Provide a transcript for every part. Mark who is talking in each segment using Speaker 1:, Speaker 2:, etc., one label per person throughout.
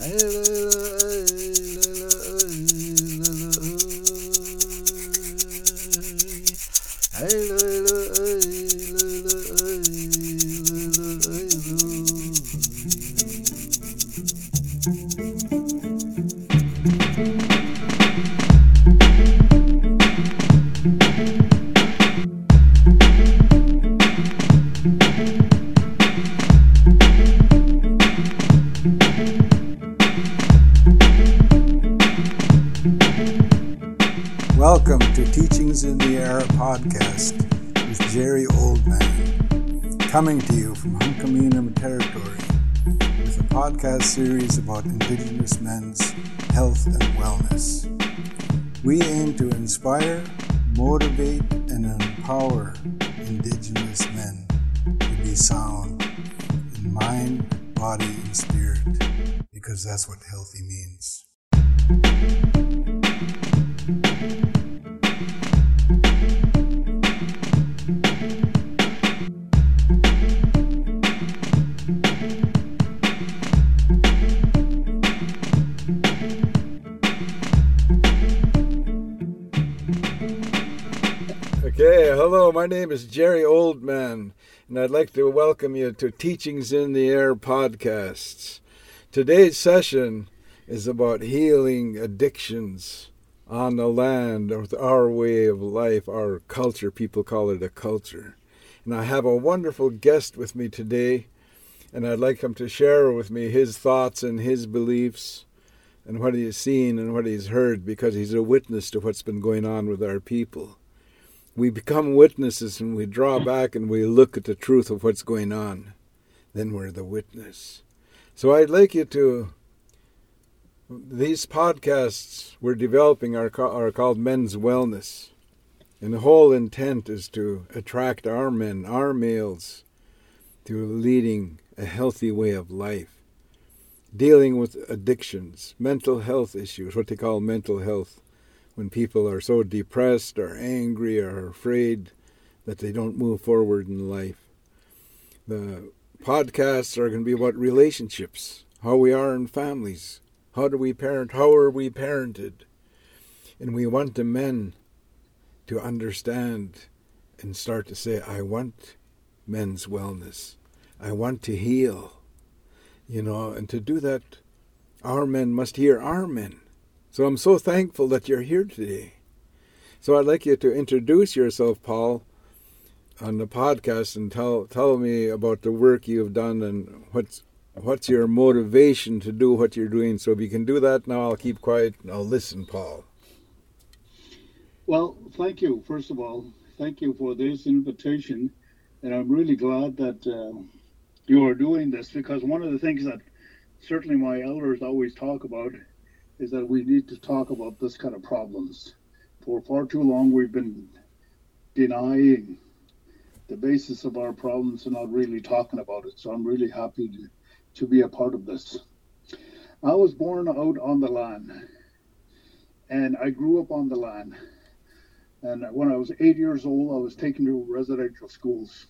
Speaker 1: Welcome
Speaker 2: is Jerry Oldman, and I'd like to welcome you to Teachings in the Air podcasts. Today's session is about healing addictions on the land with our way of life, our culture. People call it a culture. And I have a wonderful guest with me today, and I'd like him to share with me his thoughts and his beliefs and what he's seen and what he's heard because he's a witness to what's been going on with our people we become witnesses and we draw back and we look at the truth of what's going on, then we're the witness. So I'd like you to. These podcasts we're developing are, are called Men's Wellness. And the whole intent is to attract our men, our males, to leading a healthy way of life, dealing with addictions, mental health issues, what they call mental health when people are so depressed or angry or afraid that they don't move forward in life. The podcasts are going to be about relationships, how we are in families, how do we parent, how are we parented. And we want the men to understand and start to say, I want men's wellness. I want to heal. You know, and to do that, our men must hear our men. So I'm so thankful that you're here today. So I'd like you to introduce yourself, Paul, on the podcast and tell tell me about the work you've done and what's what's your motivation to do what you're doing. So if you can do that now, I'll keep quiet and I'll listen, Paul.
Speaker 3: Well, thank you. First of all, thank you for this invitation, and I'm really glad that uh, you are doing this because one of the things that certainly my elders always talk about is that we need to talk about this kind of problems. For far too long, we've been denying the basis of our problems and not really talking about it. So I'm really happy to, to be a part of this. I was born out on the land and I grew up on the land. And when I was eight years old, I was taken to residential schools,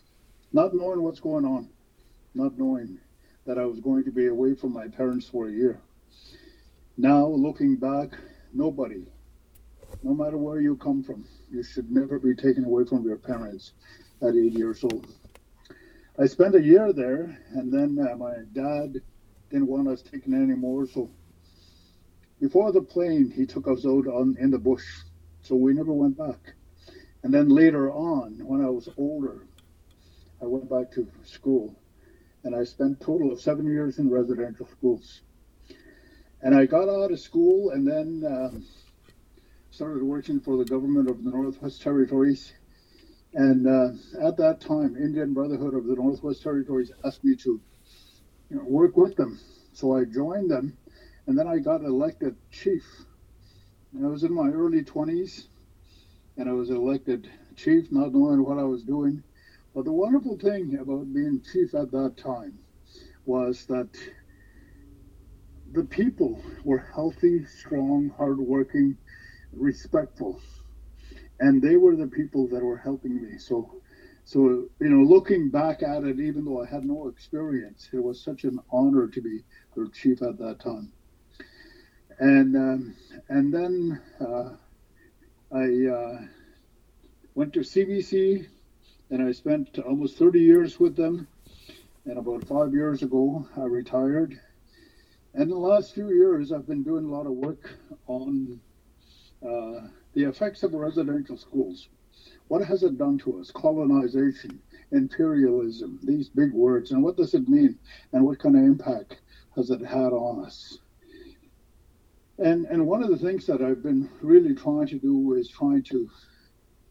Speaker 3: not knowing what's going on, not knowing that I was going to be away from my parents for a year. Now, looking back, nobody, no matter where you come from, you should never be taken away from your parents at eight years old. I spent a year there, and then uh, my dad didn't want us taken anymore. So before the plane, he took us out on in the bush, so we never went back. And then later on, when I was older, I went back to school, and I spent total of seven years in residential schools. And I got out of school and then uh, started working for the government of the Northwest Territories. And uh, at that time, Indian Brotherhood of the Northwest Territories asked me to you know, work with them. So I joined them, and then I got elected chief. And I was in my early 20s, and I was elected chief, not knowing what I was doing. But the wonderful thing about being chief at that time was that the people were healthy, strong, hardworking, respectful. And they were the people that were helping me. So So, you know, looking back at it, even though I had no experience, it was such an honor to be their chief at that time. And um, and then uh, I uh, went to CBC, and I spent almost 30 years with them. And about five years ago, I retired. And the last few years, I've been doing a lot of work on uh, the effects of residential schools. What has it done to us? Colonization, imperialism, these big words, and what does it mean? And what kind of impact has it had on us? And and one of the things that I've been really trying to do is trying to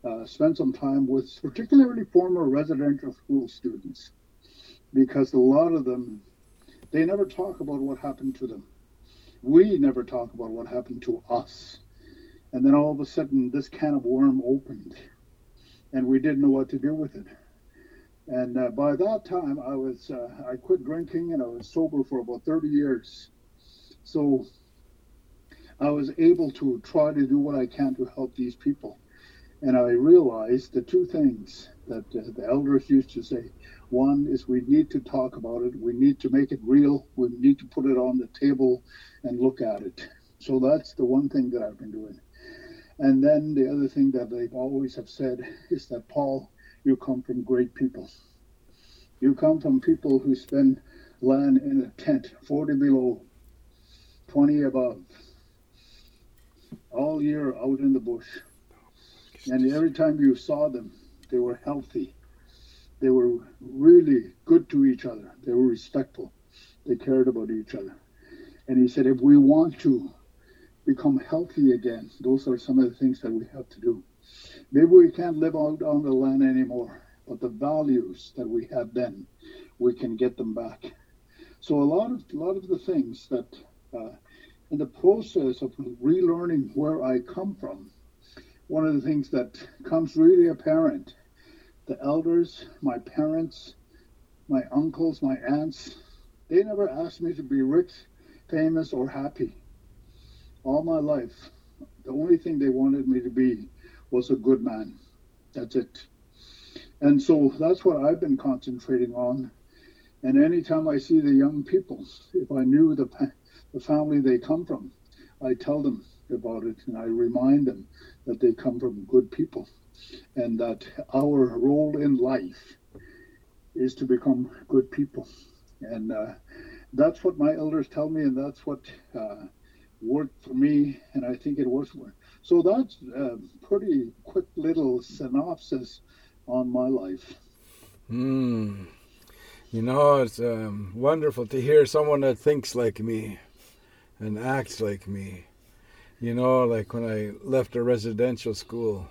Speaker 3: uh, spend some time with particularly former residential school students because a lot of them they never talk about what happened to them. We never talk about what happened to us. And then all of a sudden this can of worm opened and we didn't know what to do with it. And uh, by that time I was uh, I quit drinking and I was sober for about 30 years. So I was able to try to do what I can to help these people. And I realized the two things that uh, the elders used to say. One is we need to talk about it, we need to make it real, we need to put it on the table and look at it. So that's the one thing that I've been doing. And then the other thing that they always have said is that, Paul, you come from great people. You come from people who spend land in a tent, 40 below, 20 above, all year out in the bush. And every time you saw them, they were healthy. They were really good to each other. They were respectful. They cared about each other. And he said, if we want to become healthy again, those are some of the things that we have to do. Maybe we can't live out on the land anymore, but the values that we had then, we can get them back. So a lot of a lot of the things that uh, in the process of relearning where I come from, one of the things that comes really apparent the elders, my parents, my uncles, my aunts, they never asked me to be rich, famous, or happy. All my life, the only thing they wanted me to be was a good man. That's it. And so that's what I've been concentrating on. And anytime I see the young people, if I knew the, the family they come from, I tell them about it and I remind them that they come from good people and that our role in life is to become good people. And uh, that's what my elders tell me, and that's what uh, worked for me, and I think it works for me. So that's a pretty quick little synopsis on my life.
Speaker 2: Hmm. You know, it's um, wonderful to hear someone that thinks like me and acts like me. You know, like when I left a residential school,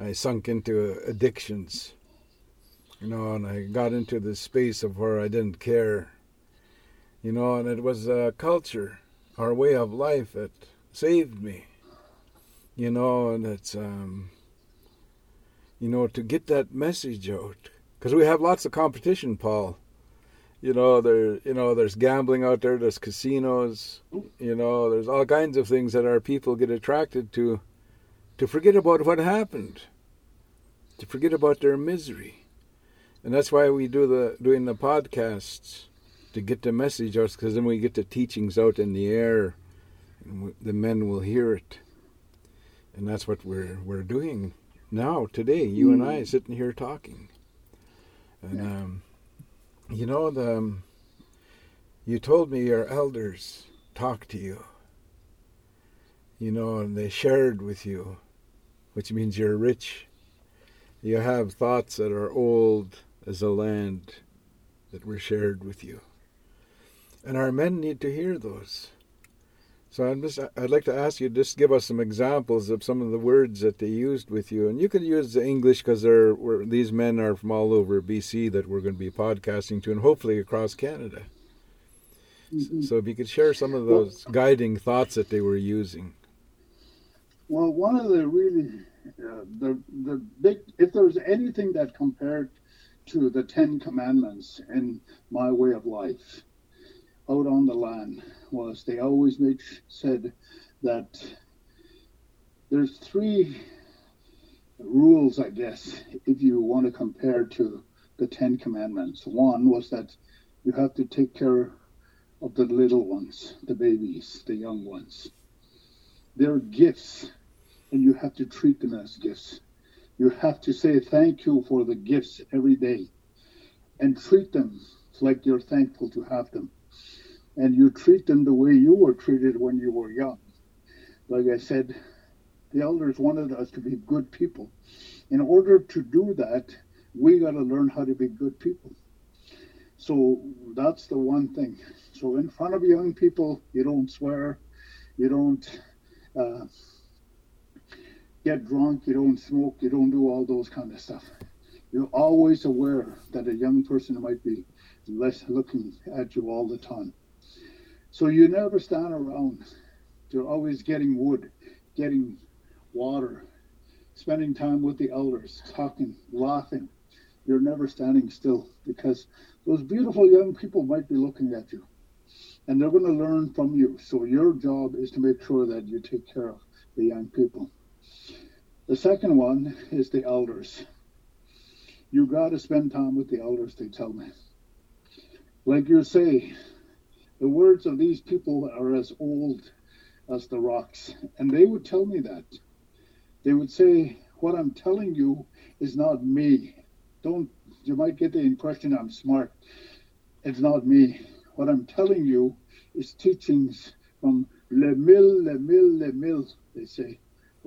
Speaker 2: I sunk into addictions, you know, and I got into the space of where I didn't care, you know, and it was a culture, our way of life that saved me, you know, and it's, um, you know, to get that message out, because we have lots of competition, Paul. You know, there, you know, there's gambling out there, there's casinos, you know, there's all kinds of things that our people get attracted to to forget about what happened, to forget about their misery. And that's why we do the doing the podcasts to get the message out, because then we get the teachings out in the air, and the men will hear it. And that's what we're we're doing now today. You and I sitting here talking. And um, you know the um, you told me your elders talked to you. You know, and they shared with you which means you're rich. You have thoughts that are old as the land that were shared with you. And our men need to hear those. So I'd, just, I'd like to ask you just give us some examples of some of the words that they used with you, and you could use the English because these men are from all over BC that we're going to be podcasting to, and hopefully across Canada. Mm-hmm. So if you could share some of those guiding thoughts that they were using.
Speaker 3: Well, one of the really uh, the the big if there's anything that compared to the Ten Commandments in my way of life out on the land was they always made said that there's three rules, I guess, if you want to compare to the Ten Commandments. One was that you have to take care of the little ones, the babies, the young ones. They're gifts, and you have to treat them as gifts. You have to say thank you for the gifts every day and treat them like you're thankful to have them. And you treat them the way you were treated when you were young. Like I said, the elders wanted us to be good people. In order to do that, we got to learn how to be good people. So that's the one thing. So in front of young people, you don't swear, you don't uh, get drunk, you don't smoke, you don't do all those kind of stuff. You're always aware that a young person might be less looking at you all the time. So you never stand around. You're always getting wood, getting water, spending time with the elders, talking, laughing. You're never standing still because those beautiful young people might be looking at you and they're going to learn from you. So your job is to make sure that you take care of the young people. The second one is the elders. You got to spend time with the elders, they tell me. Like you say, the words of these people are as old as the rocks. And they would tell me that. They would say, What I'm telling you is not me. Don't, you might get the impression I'm smart. It's not me. What I'm telling you is teachings from Le Mille, Le Mille, Le Mille, they say,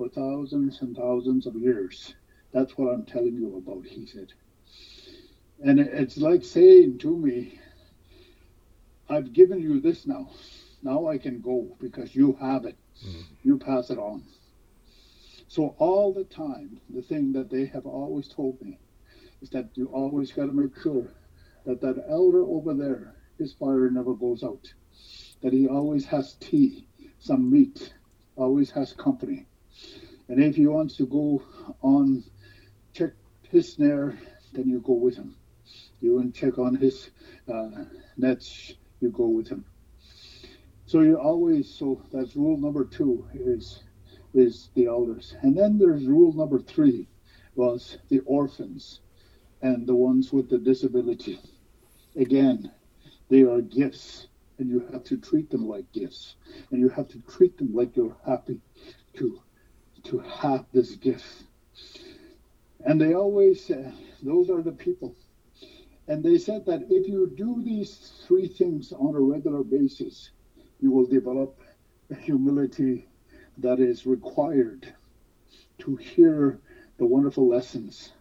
Speaker 3: for thousands and thousands of years. That's what I'm telling you about, he said. And it's like saying to me, I've given you this now. Now I can go because you have it. Mm-hmm. You pass it on. So all the time, the thing that they have always told me is that you always got to make sure that that elder over there, his fire never goes out. That he always has tea, some meat, always has company. And if he wants to go on check his snare, then you go with him. You want to check on his uh, nets, you go with him. So you always so that's rule number two is is the elders. And then there's rule number three was the orphans and the ones with the disability. Again, they are gifts and you have to treat them like gifts. And you have to treat them like you're happy to to have this gift. And they always said, those are the people. And they said that if you do these three things on a regular basis, you will develop a humility that is required to hear the wonderful lessons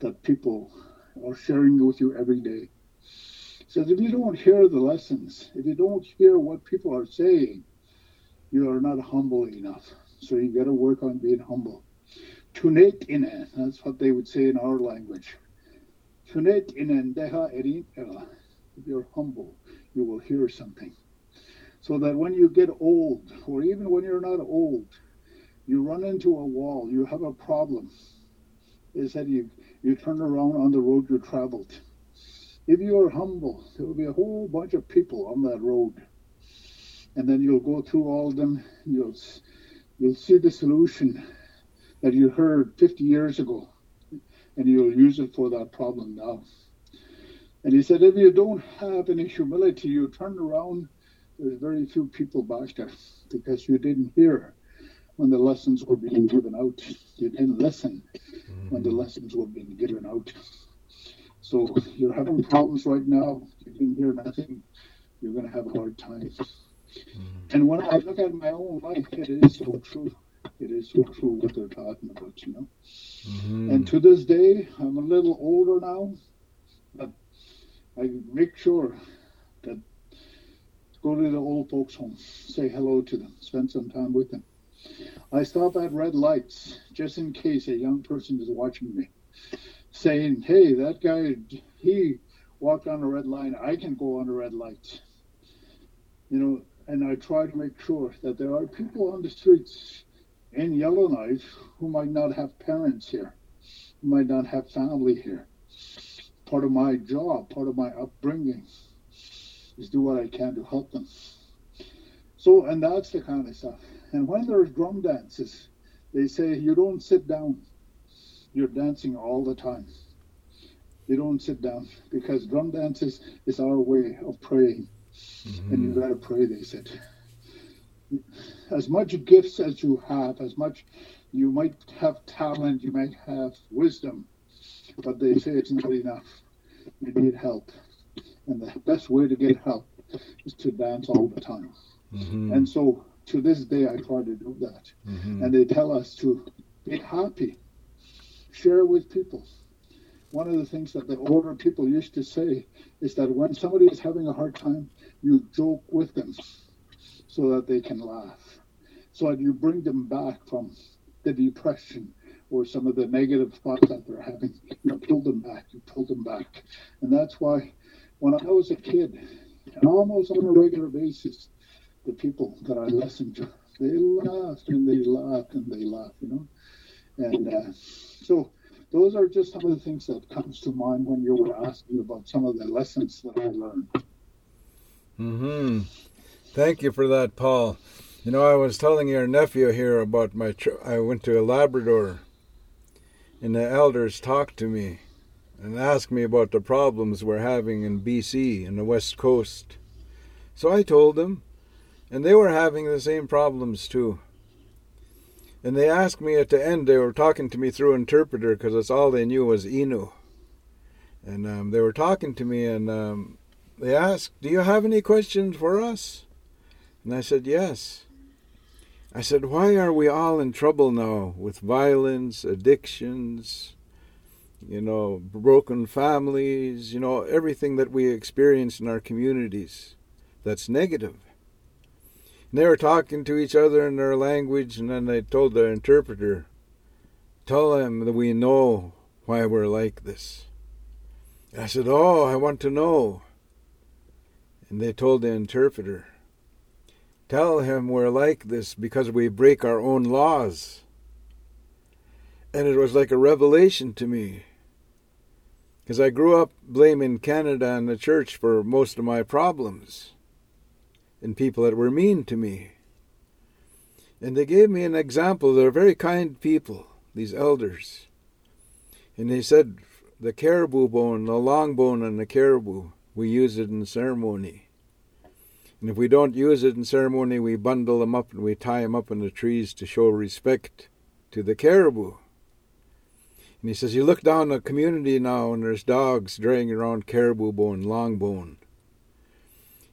Speaker 3: that people are sharing with you every day. So if you don't hear the lessons, if you don't hear what people are saying, you are not humble enough. So you got to work on being humble. Tunet inen, that's what they would say in our language. Tunet inen deha erin uh, If you're humble, you will hear something so that when you get old, or even when you're not old, you run into a wall, you have a problem, is that you, you turn around on the road you traveled. If you are humble, there will be a whole bunch of people on that road. And then you'll go through all of them, you'll, you'll see the solution that you heard 50 years ago, and you'll use it for that problem now. And he said, if you don't have any humility, you turn around there's very few people back there because you didn't hear when the lessons were being given out. You didn't listen when the mm-hmm. lessons were being given out. So you're having problems right now. You didn't hear nothing. You're going to have a hard time. Mm-hmm. And when I look at my own life, it is so true. It is so true what they're talking about, you know. Mm-hmm. And to this day, I'm a little older now, but I make sure that go to the old folks' home, say hello to them, spend some time with them. I stop at red lights just in case a young person is watching me, saying, "Hey, that guy, he walked on a red line. I can go on a red light." You know, and I try to make sure that there are people on the streets in Yellowknife who might not have parents here, who might not have family here. Part of my job, part of my upbringing is do what I can to help them. So, and that's the kind of stuff. And when there's drum dances, they say you don't sit down. you're dancing all the time. You don't sit down because drum dances is our way of praying. Mm-hmm. And you got to pray, they said. As much gifts as you have, as much you might have talent, you might have wisdom, but they say it's not enough. You need help. And the best way to get help is to dance all the time. Mm-hmm. And so to this day, I try to do that. Mm-hmm. And they tell us to be happy, share with people. One of the things that the older people used to say is that when somebody is having a hard time, you joke with them so that they can laugh. So that you bring them back from the depression or some of the negative thoughts that they're having. You pull them back, you pull them back. And that's why when I was a kid, and almost on a regular basis, the people that I listened to, they laughed and they laughed and they laughed, you know. And uh, so those are just some of the things that comes to mind when you were asking about some of the lessons that I learned.
Speaker 2: Hmm. Thank you for that, Paul. You know, I was telling your nephew here about my trip. I went to a Labrador, and the elders talked to me and asked me about the problems we're having in BC and the West Coast. So I told them, and they were having the same problems too. And they asked me at the end, they were talking to me through interpreter because that's all they knew was Innu. And um, they were talking to me and um, they asked, Do you have any questions for us? And I said, Yes. I said, Why are we all in trouble now with violence, addictions, you know, broken families, you know, everything that we experience in our communities that's negative? And they were talking to each other in their language, and then they told their interpreter, Tell them that we know why we're like this. I said, Oh, I want to know. And they told the interpreter, Tell him we're like this because we break our own laws. And it was like a revelation to me. Because I grew up blaming Canada and the church for most of my problems and people that were mean to me. And they gave me an example. They're very kind people, these elders. And they said, the caribou bone, the long bone on the caribou, we use it in ceremony. And if we don't use it in ceremony, we bundle them up and we tie them up in the trees to show respect to the caribou. And he says, You look down the community now, and there's dogs dragging around caribou bone, long bone.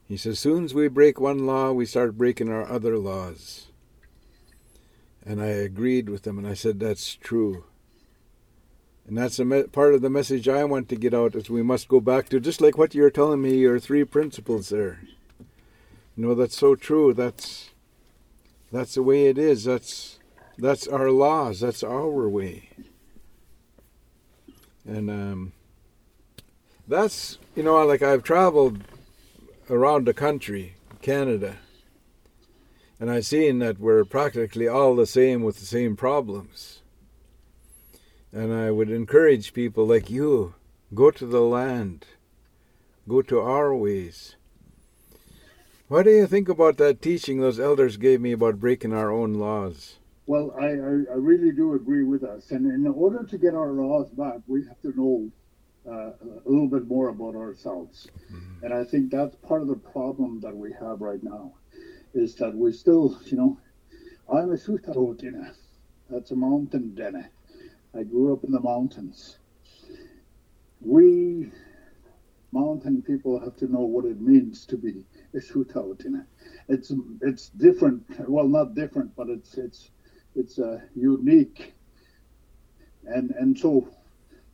Speaker 2: He says, soon as we break one law, we start breaking our other laws. And I agreed with him, and I said, that's true. And that's a me- part of the message I want to get out is we must go back to just like what you're telling me, your three principles there. You know, that's so true. That's that's the way it is. That's that's our laws. That's our way. And um, that's you know, like I've traveled around the country, Canada, and I've seen that we're practically all the same with the same problems. And I would encourage people like you go to the land, go to our ways. What do you think about that teaching those elders gave me about breaking our own laws?
Speaker 3: Well, I, I, really do agree with us. And in order to get our laws back, we have to know uh, a little bit more about ourselves. Mm-hmm. And I think that's part of the problem that we have right now is that we still, you know, I'm a Sutahotina. That's a mountain dene. I grew up in the mountains. We mountain people have to know what it means to be a Sutahotina. It's it's different. Well, not different, but it's it's it's uh, unique. And and so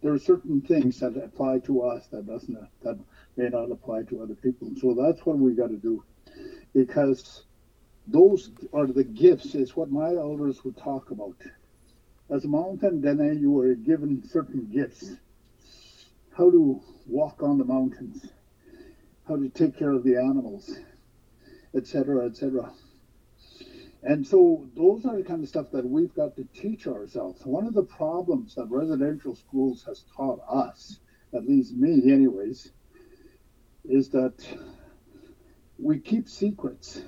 Speaker 3: there are certain things that apply to us that doesn't that may not apply to other people. And so that's what we got to do, because those are the gifts. Is what my elders would talk about. As a mountain then eh, you were given certain gifts. How to walk on the mountains, how to take care of the animals, etc., etc. And so those are the kind of stuff that we've got to teach ourselves. One of the problems that residential schools has taught us, at least me anyways, is that we keep secrets.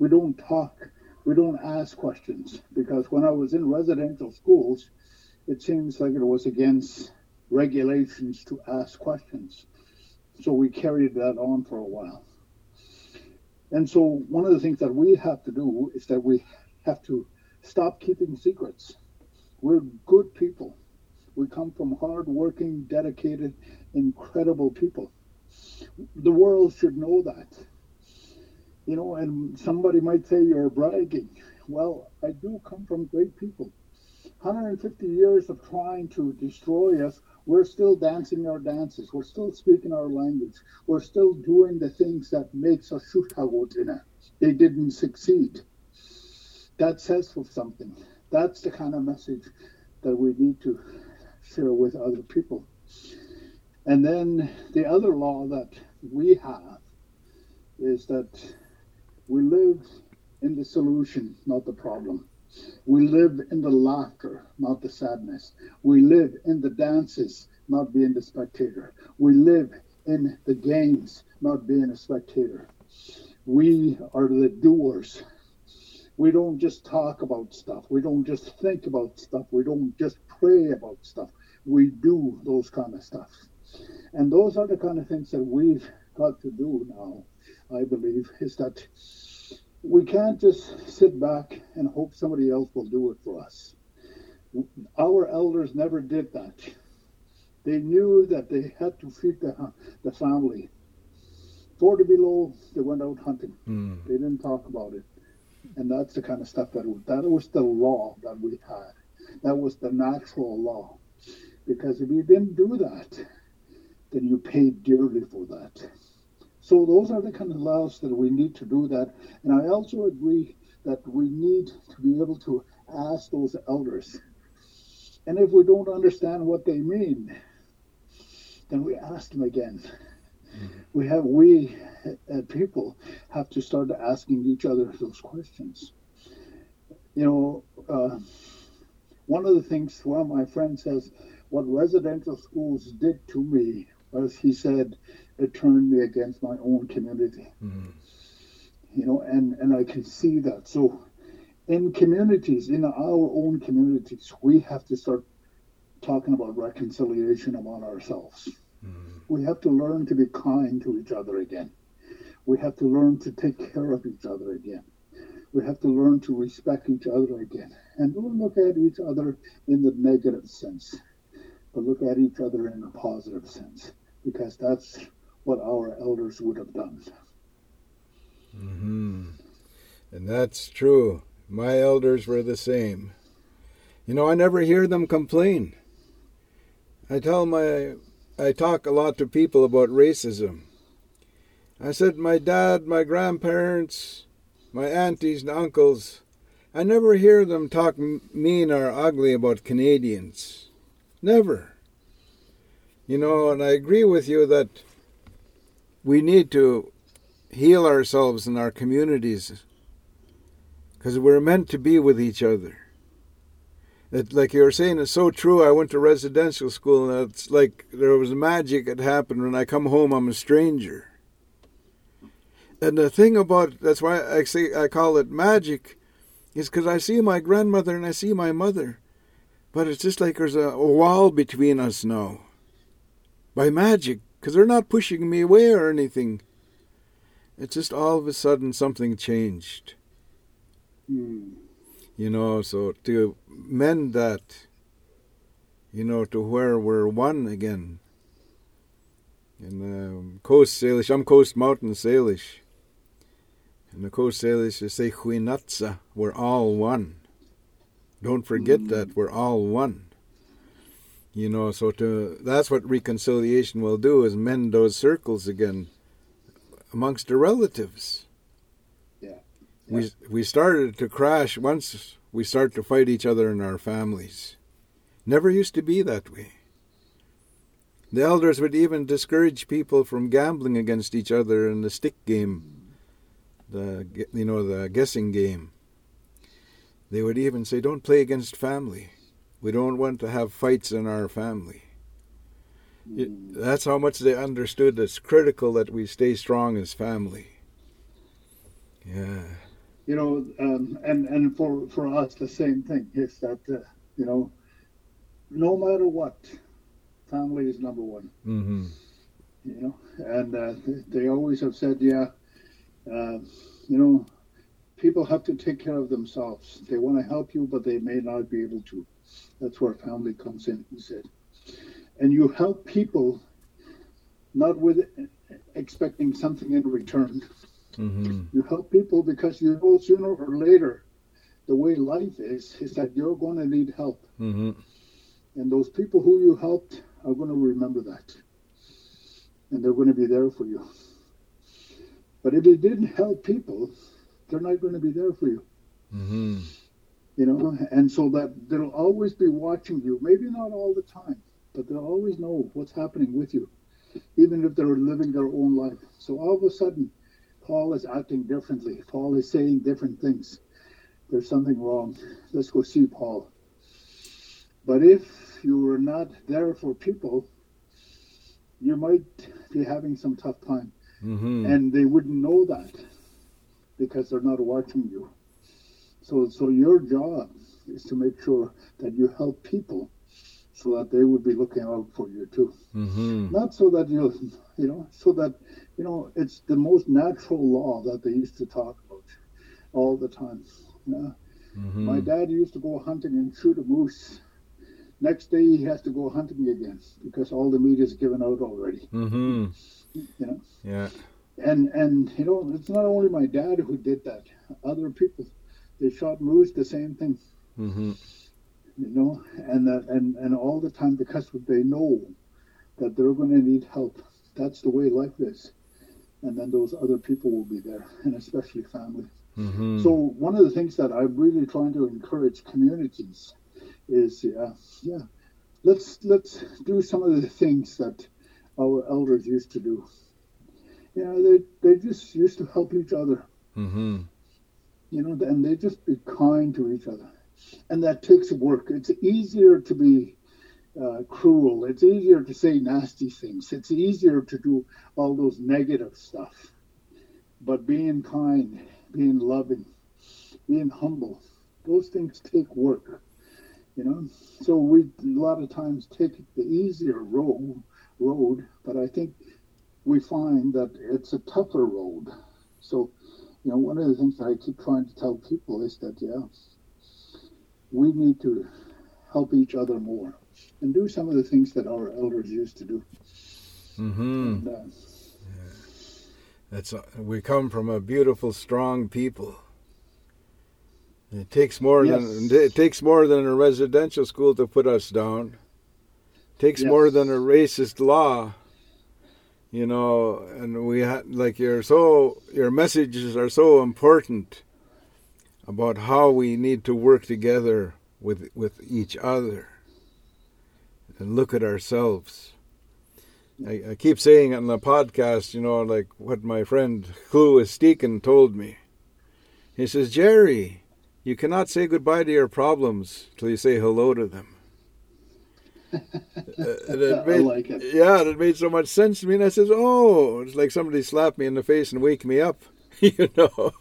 Speaker 3: We don't talk, we don't ask questions. Because when I was in residential schools, it seems like it was against regulations to ask questions. So we carried that on for a while. And so one of the things that we have to do is that we have to stop keeping secrets. We're good people. We come from hard-working, dedicated, incredible people. The world should know that. You know, and somebody might say you're bragging. Well, I do come from great people. 150 years of trying to destroy us, we're still dancing our dances. We're still speaking our language. We're still doing the things that makes us shutagotina. They didn't succeed. That says for something. That's the kind of message that we need to share with other people. And then the other law that we have is that we live in the solution, not the problem. We live in the laughter, not the sadness. We live in the dances, not being the spectator. We live in the games, not being a spectator. We are the doers. We don't just talk about stuff. We don't just think about stuff. We don't just pray about stuff. We do those kind of stuff. And those are the kind of things that we've got to do now, I believe, is that we can't just sit back and hope somebody else will do it for us. Our elders never did that. They knew that they had to feed the, the family. 40 below, they went out hunting. Mm. They didn't talk about it. And that's the kind of stuff that that was the law that we had. That was the natural law. Because if you didn't do that, then you paid dearly for that. So those are the kind of laws that we need to do that. And I also agree that we need to be able to ask those elders. And if we don't understand what they mean, then we ask them again. Mm-hmm. We have we uh, people have to start asking each other those questions. You know, uh, one of the things one of my friends says, what residential schools did to me was he said it turned me against my own community. Mm-hmm. You know, and, and I can see that. So in communities, in our own communities, we have to start talking about reconciliation among ourselves. Mm-hmm. We have to learn to be kind to each other again. We have to learn to take care of each other again. We have to learn to respect each other again. And don't look at each other in the negative sense, but look at each other in a positive sense, because that's what our elders would have done.
Speaker 2: Mm-hmm. And that's true. My elders were the same. You know, I never hear them complain. I tell my, I talk a lot to people about racism. I said, my dad, my grandparents, my aunties and uncles, I never hear them talk mean or ugly about Canadians. Never. You know, and I agree with you that we need to heal ourselves and our communities because we're meant to be with each other. It, like you were saying, it's so true. I went to residential school, and it's like there was magic that happened. When I come home, I'm a stranger. And the thing about that's why I say I call it magic, is because I see my grandmother and I see my mother, but it's just like there's a, a wall between us now. By magic, because they're not pushing me away or anything. It's just all of a sudden something changed. Mm. You know, so to mend that, you know, to where we're one again. In um, Coast Salish, I'm Coast Mountain Salish. And the Coast Salish, they say, Huinatsa, we're all one. Don't forget mm. that, we're all one. You know, so to that's what reconciliation will do is mend those circles again amongst the relatives.
Speaker 3: Yeah. yeah.
Speaker 2: We we started to crash once we start to fight each other in our families. Never used to be that way. The elders would even discourage people from gambling against each other in the stick game, the you know the guessing game. They would even say, "Don't play against family." We don't want to have fights in our family. It, that's how much they understood it's critical that we stay strong as family. Yeah.
Speaker 3: You know, um, and and for for us the same thing is that uh, you know no matter what, family is number one.
Speaker 2: Mm-hmm.
Speaker 3: You know, and uh, they, they always have said, yeah, uh, you know, people have to take care of themselves. They want to help you, but they may not be able to. That's where family comes in, he said. And you help people not with expecting something in return.
Speaker 2: Mm-hmm.
Speaker 3: You help people because you know sooner or later, the way life is, is that you're going to need help.
Speaker 2: Mm-hmm.
Speaker 3: And those people who you helped are going to remember that. And they're going to be there for you. But if you didn't help people, they're not going to be there for you.
Speaker 2: Mm-hmm.
Speaker 3: You know, and so that they'll always be watching you. Maybe not all the time, but they'll always know what's happening with you, even if they're living their own life. So all of a sudden, Paul is acting differently. Paul is saying different things. There's something wrong. Let's go see Paul. But if you were not there for people, you might be having some tough time.
Speaker 2: Mm-hmm.
Speaker 3: And they wouldn't know that because they're not watching you. So, so your job is to make sure that you help people so that they would be looking out for you too.
Speaker 2: Mm-hmm.
Speaker 3: Not so that you, you know, so that, you know, it's the most natural law that they used to talk about all the time. Yeah.
Speaker 2: Mm-hmm.
Speaker 3: My dad used to go hunting and shoot a moose. Next day he has to go hunting again because all the meat is given out already.
Speaker 2: Mm-hmm.
Speaker 3: You know,
Speaker 2: Yeah.
Speaker 3: And and you know it's not only my dad who did that. Other people, they shot moose the same thing.
Speaker 2: Mm-hmm.
Speaker 3: You know, and that and and all the time because they know that they're going to need help. That's the way life is. And then those other people will be there, and especially family.
Speaker 2: Mm-hmm.
Speaker 3: So one of the things that I'm really trying to encourage communities is, yeah, yeah, let's let's do some of the things that our elders used to do. You know, they they just used to help each other.
Speaker 2: Mm-hmm.
Speaker 3: You know, and they just be kind to each other, and that takes work. It's easier to be uh, cruel. It's easier to say nasty things. It's easier to do all those negative stuff. But being kind, being loving, being humble, those things take work. You know, so we a lot of times take the easier road, road, but I think we find that it's a tougher road. So, you know, one of the things that I keep trying to tell people is that yeah, we need to help each other more and do some of the things that our elders used to do.
Speaker 2: Mm-hmm.
Speaker 3: And, uh,
Speaker 2: That's we come from a beautiful, strong people. It takes more
Speaker 3: Yes.
Speaker 2: than it takes more than a residential school to put us down. It takes
Speaker 3: Yes.
Speaker 2: more than a racist law. You know, and we had like you're so your messages are so important about how we need to work together with with each other and look at ourselves. I, I keep saying on the podcast, you know, like what my friend Steeken told me. He says, Jerry, you cannot say goodbye to your problems till you say hello to them. And it
Speaker 3: I
Speaker 2: made-
Speaker 3: like it.
Speaker 2: Yeah, and it made so much sense to me. And I says, oh, it's like somebody slapped me in the face and wake me up, you know.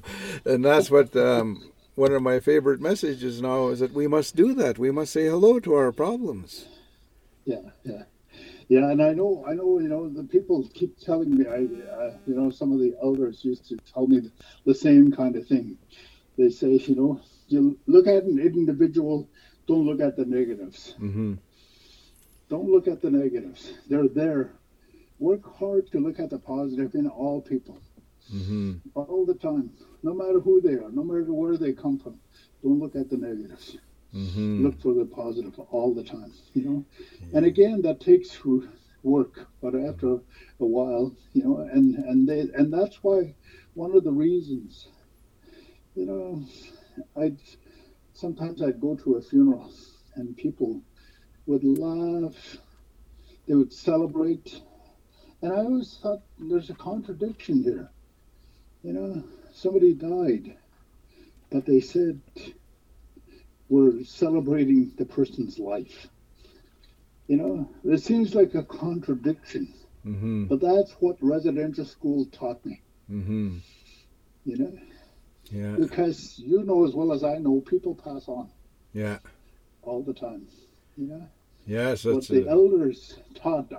Speaker 2: And that's what um, one of my favorite messages now is that we must do that. We must say hello to our problems.
Speaker 3: Yeah, yeah, yeah. And I know, I know. You know, the people keep telling me. I, uh, you know, some of the elders used to tell me the same kind of thing. They say, you know, you look at an individual. Don't look at the negatives.
Speaker 2: hmm
Speaker 3: Don't look at the negatives. They're there. Work hard to look at the positive in all people,
Speaker 2: hmm
Speaker 3: all the time, no matter who they are, no matter where they come from. Don't look at the negatives.
Speaker 2: hmm
Speaker 3: look for the positive all the time you know and again that takes work but after a while you know and and they and that's why one of the reasons you know i'd sometimes i'd go to a funeral and people would laugh they would celebrate and i always thought there's a contradiction here you know somebody died but they said we're celebrating the person's life. You know, it seems like a contradiction,
Speaker 2: hmm
Speaker 3: but that's what residential school taught me.
Speaker 2: hmm
Speaker 3: You know,
Speaker 2: Yeah.
Speaker 3: because you know as well as I know, people pass on
Speaker 2: Yeah.
Speaker 3: all the time. You know,
Speaker 2: Yes,
Speaker 3: what
Speaker 2: that's
Speaker 3: the
Speaker 2: it.
Speaker 3: elders taught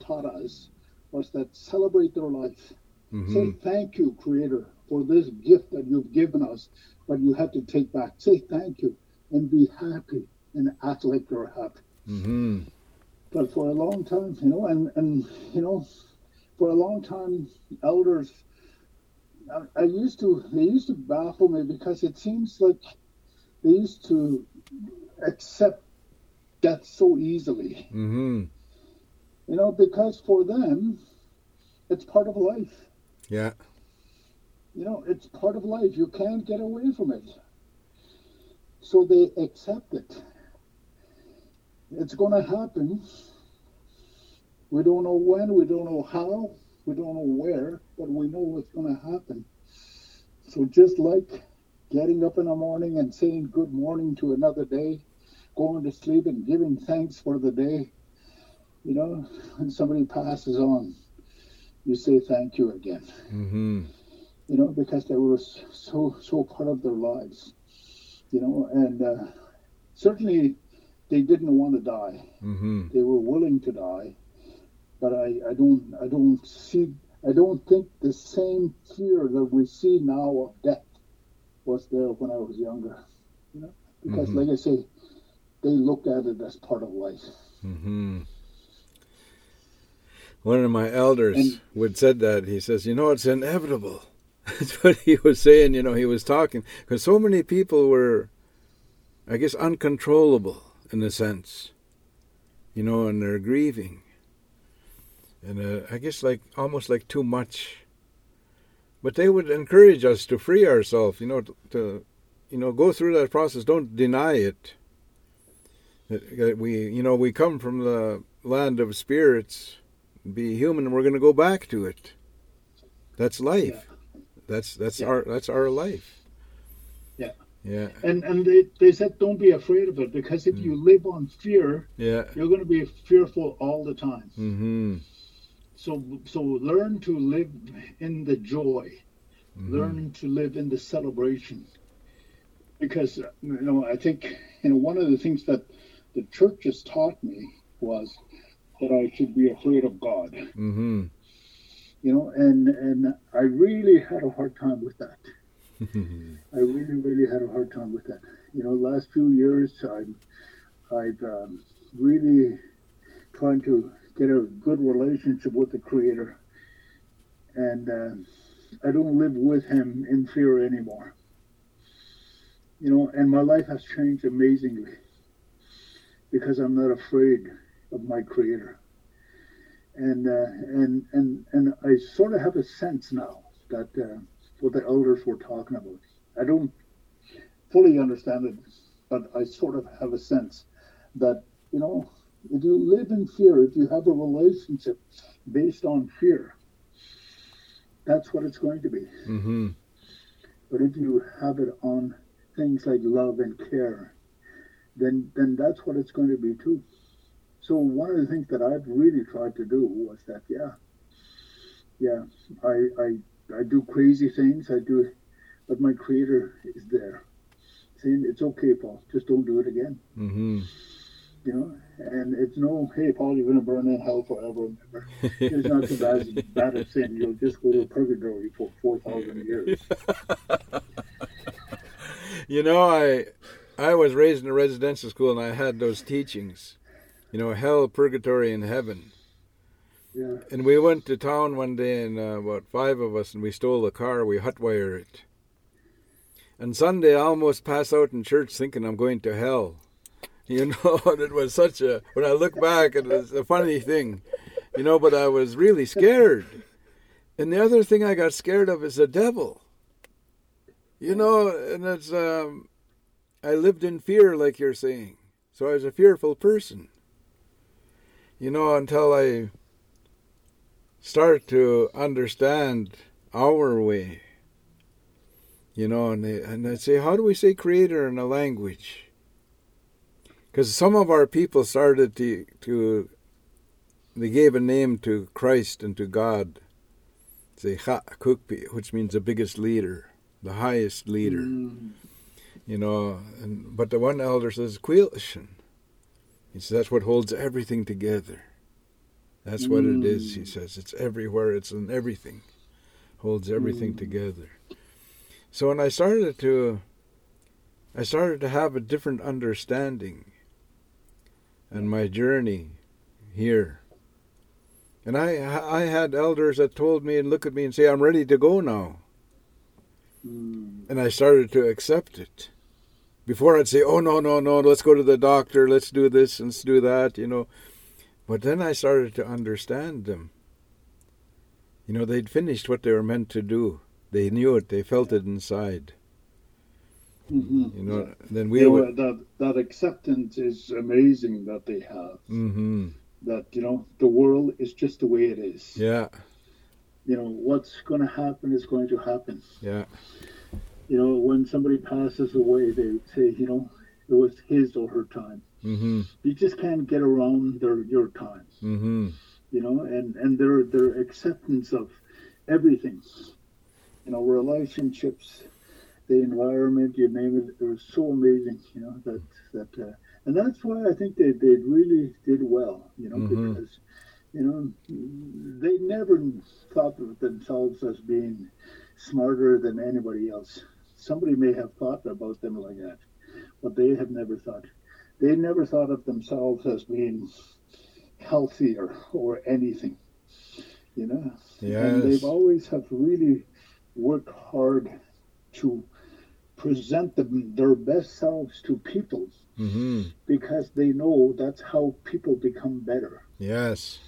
Speaker 3: taught us was that celebrate their life.
Speaker 2: Mhm.
Speaker 3: Say thank you, Creator, for this gift that you've given us, but you have to take back. Say thank you and be happy and act like you're happy.
Speaker 2: Mhm.
Speaker 3: But for a long time, you know, and and you know, for a long time, elders, I, I used to they used to baffle me because it seems like they used to accept death so easily.
Speaker 2: Mhm.
Speaker 3: You know, because for them, it's part of life.
Speaker 2: Yeah.
Speaker 3: You know, it's part of life. You can't get away from it. So they accept it. It's going to happen. We don't know when, we don't know how, we don't know where, but we know it's going to happen. So just like getting up in the morning and saying good morning to another day, going to sleep and giving thanks for the day, you know, when somebody passes on, you say thank you again
Speaker 2: Mhm.
Speaker 3: you know, because they were so so part of their lives, you know, and uh, certainly they didn't want to die.
Speaker 2: Mhm.
Speaker 3: They were willing to die, but I, I don't I don't see I don't think the same fear that we see now of death was there when I was younger, you know, because
Speaker 2: Mhm.
Speaker 3: like I say, they look at it as part of life.
Speaker 2: Mm-hmm. One of my elders
Speaker 3: And-
Speaker 2: would said that. He says, "You know, it's inevitable." That's what he was saying. You know, he was talking because so many people were, I guess, uncontrollable in a sense. You know, and they're grieving, and uh, I guess like almost like too much. But they would encourage us to free ourselves. You know, to, to you know go through that process. Don't deny it. That we, you know, we come from the land of spirits, be human, and we're going to go back to it. That's life. That's that's
Speaker 3: Yeah.
Speaker 2: our that's our life.
Speaker 3: Yeah.
Speaker 2: Yeah.
Speaker 3: And and they, they said don't be afraid of it because if
Speaker 2: Mm.
Speaker 3: you live on fear,
Speaker 2: Yeah.
Speaker 3: you're going to be fearful all the time.
Speaker 2: Mm-hmm.
Speaker 3: So so learn to live in the joy.
Speaker 2: Mm-hmm.
Speaker 3: Learn to live in the celebration. Because you know, I think you know one of the things that the church has taught me was that I should be afraid of God.
Speaker 2: Mm-hmm.
Speaker 3: You know, and and I really had a hard time with that. I really, really had a hard time with that. You know, last few years, I'm, I've um, really trying to get a good relationship with the Creator, and uh, I don't live with Him in fear anymore. You know, and my life has changed amazingly because I'm not afraid of my Creator, and uh, and and and I sort of have a sense now that. Uh, what the elders were talking about. I don't fully understand it, but I sort of have a sense that, you know, if you live in fear, if you have a relationship based on fear, that's what it's going to be.
Speaker 2: Mm-hmm.
Speaker 3: But if you have it on things like love and care, then then that's what it's going to be too. So one of the things that I've really tried to do was that, yeah, yeah, I I, I do crazy things, I do, but my Creator is there, saying it's okay, Paul, just don't do it again.
Speaker 2: Mm-hmm.
Speaker 3: You know, and it's no, hey, Paul, you're going to burn in hell forever ever. It's not so bad as, bad as sin. You'll just go to purgatory for 4,000 years.
Speaker 2: you know, I I was raised in a residential school and I had those teachings. You know, hell, purgatory, and heaven.
Speaker 3: Yeah.
Speaker 2: And we went to town one day, and uh, about five of us, and we stole a car. We hotwire it. And Sunday, I almost pass out in church thinking I'm going to hell. You know, and it was such a. When I look back, it was a funny thing. You know, but I was really scared. And the other thing I got scared of is the devil. You know, and it's. Um, I lived in fear, like you're saying. So I was a fearful person. You know, until I start to understand our way. You know, and they, and they say, how do we say creator in a language? Because some of our people started to, to, they gave a name to Christ and to God. Say which means the biggest leader, the highest leader.
Speaker 3: Mm.
Speaker 2: You know, and but the one elder says Quilshin. He says that's what holds everything together. That's what it is, he
Speaker 3: Mm.
Speaker 2: says. It's everywhere, it's in everything. Holds everything
Speaker 3: Mm.
Speaker 2: together. So when I started to I started to have a different understanding and my journey here. And I I had elders that told me and look at me and say, I'm ready to go now.
Speaker 3: Mm.
Speaker 2: And I started to accept it. Before I'd say, oh, no, no, no, let's go to the doctor, let's do this, let's do that, you know. But then I started to understand them. You know, they'd finished what they were meant to do. They knew it, they felt it inside.
Speaker 3: Mhm.
Speaker 2: You know, then we
Speaker 3: know,
Speaker 2: would.
Speaker 3: that that acceptance is amazing that they have.
Speaker 2: hmm
Speaker 3: That you know the world is just the way it is.
Speaker 2: Yeah,
Speaker 3: You know what's going to happen is going to happen.
Speaker 2: yeah,
Speaker 3: You know when somebody passes away, they say, you know, it was his or her time.
Speaker 2: hmm
Speaker 3: You just can't get around their your time.
Speaker 2: hmm
Speaker 3: You know, and and their their acceptance of everything. You know, relationships, the environment, you name it. It was so amazing. You know that that, uh, and that's why I think they they really did well. You know,
Speaker 2: Mhm.
Speaker 3: because you know they never thought of themselves as being smarter than anybody else. Somebody may have thought about them like that, but they have never thought. They never thought of themselves as being healthier or anything. You know, and they've always have really worked hard to present them their best selves to people
Speaker 2: hmm
Speaker 3: because they know that's how people become better.
Speaker 2: yes,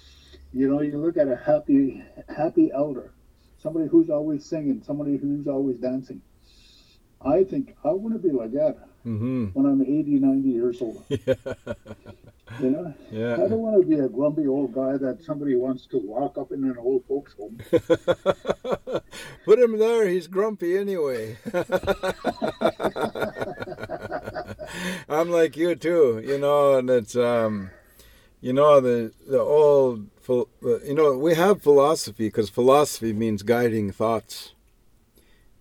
Speaker 3: You know, you look at a happy happy elder, somebody who's always singing, somebody who's always dancing. I think I want to be like that
Speaker 2: hmm
Speaker 3: when I'm 80, 90 years old. Yeah. You know,
Speaker 2: yeah.
Speaker 3: I don't want to be a grumpy old guy that somebody wants to walk up in an old folks home.
Speaker 2: Put him there. He's grumpy anyway. I'm like you too, you know, and it's um, you know the the old, Uh, you know, we have philosophy because philosophy means guiding thoughts,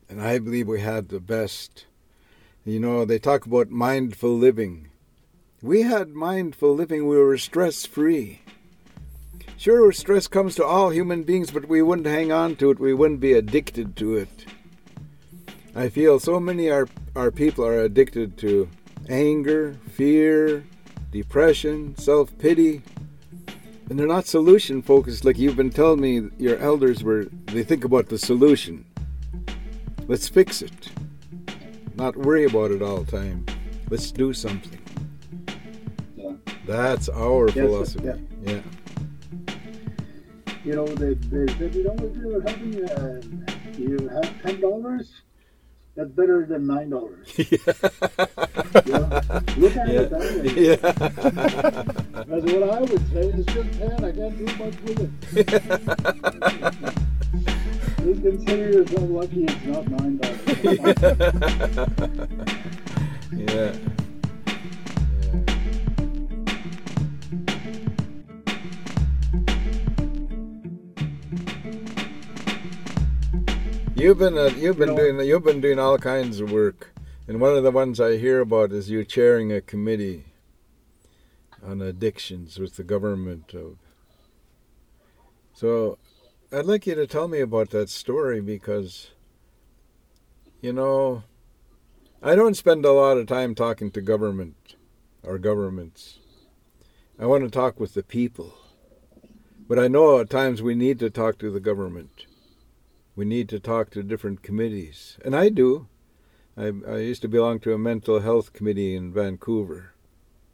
Speaker 2: and I believe we had the best. You know, they talk about mindful living. We had mindful living. We were stress free. Sure, stress comes to all human beings, but we wouldn't hang on to it. We wouldn't be addicted to it. I feel so many our our people are addicted to anger, fear, depression, self pity, and they're not solution focused. Like you've been telling me, your elders were. They think about the solution. Let's fix it. Not worry about it all the time. Let's do something.
Speaker 3: Yeah.
Speaker 2: That's our
Speaker 3: Yes,
Speaker 2: philosophy.
Speaker 3: yeah.
Speaker 2: yeah.
Speaker 3: You know, they, they said, you know, if you're having, uh, you have ten dollars, that's better than nine dollars. You know? Look at it that way.
Speaker 2: yeah.
Speaker 3: That's what I would say. It's just ten. I can't do much with it. Just consider yourself lucky it's not nine dollars.
Speaker 2: yeah. You've been uh, you've been
Speaker 3: know-
Speaker 2: doing you've been doing all kinds of work, and one of the ones I hear about is you chairing a committee on addictions with the government of. So, I'd like you to tell me about that story because, you know, I don't spend a lot of time talking to government or governments. I want to talk with the people. But I know at times we need to talk to the government. We need to talk to different committees. And I do. I, I used to belong to a mental health committee in Vancouver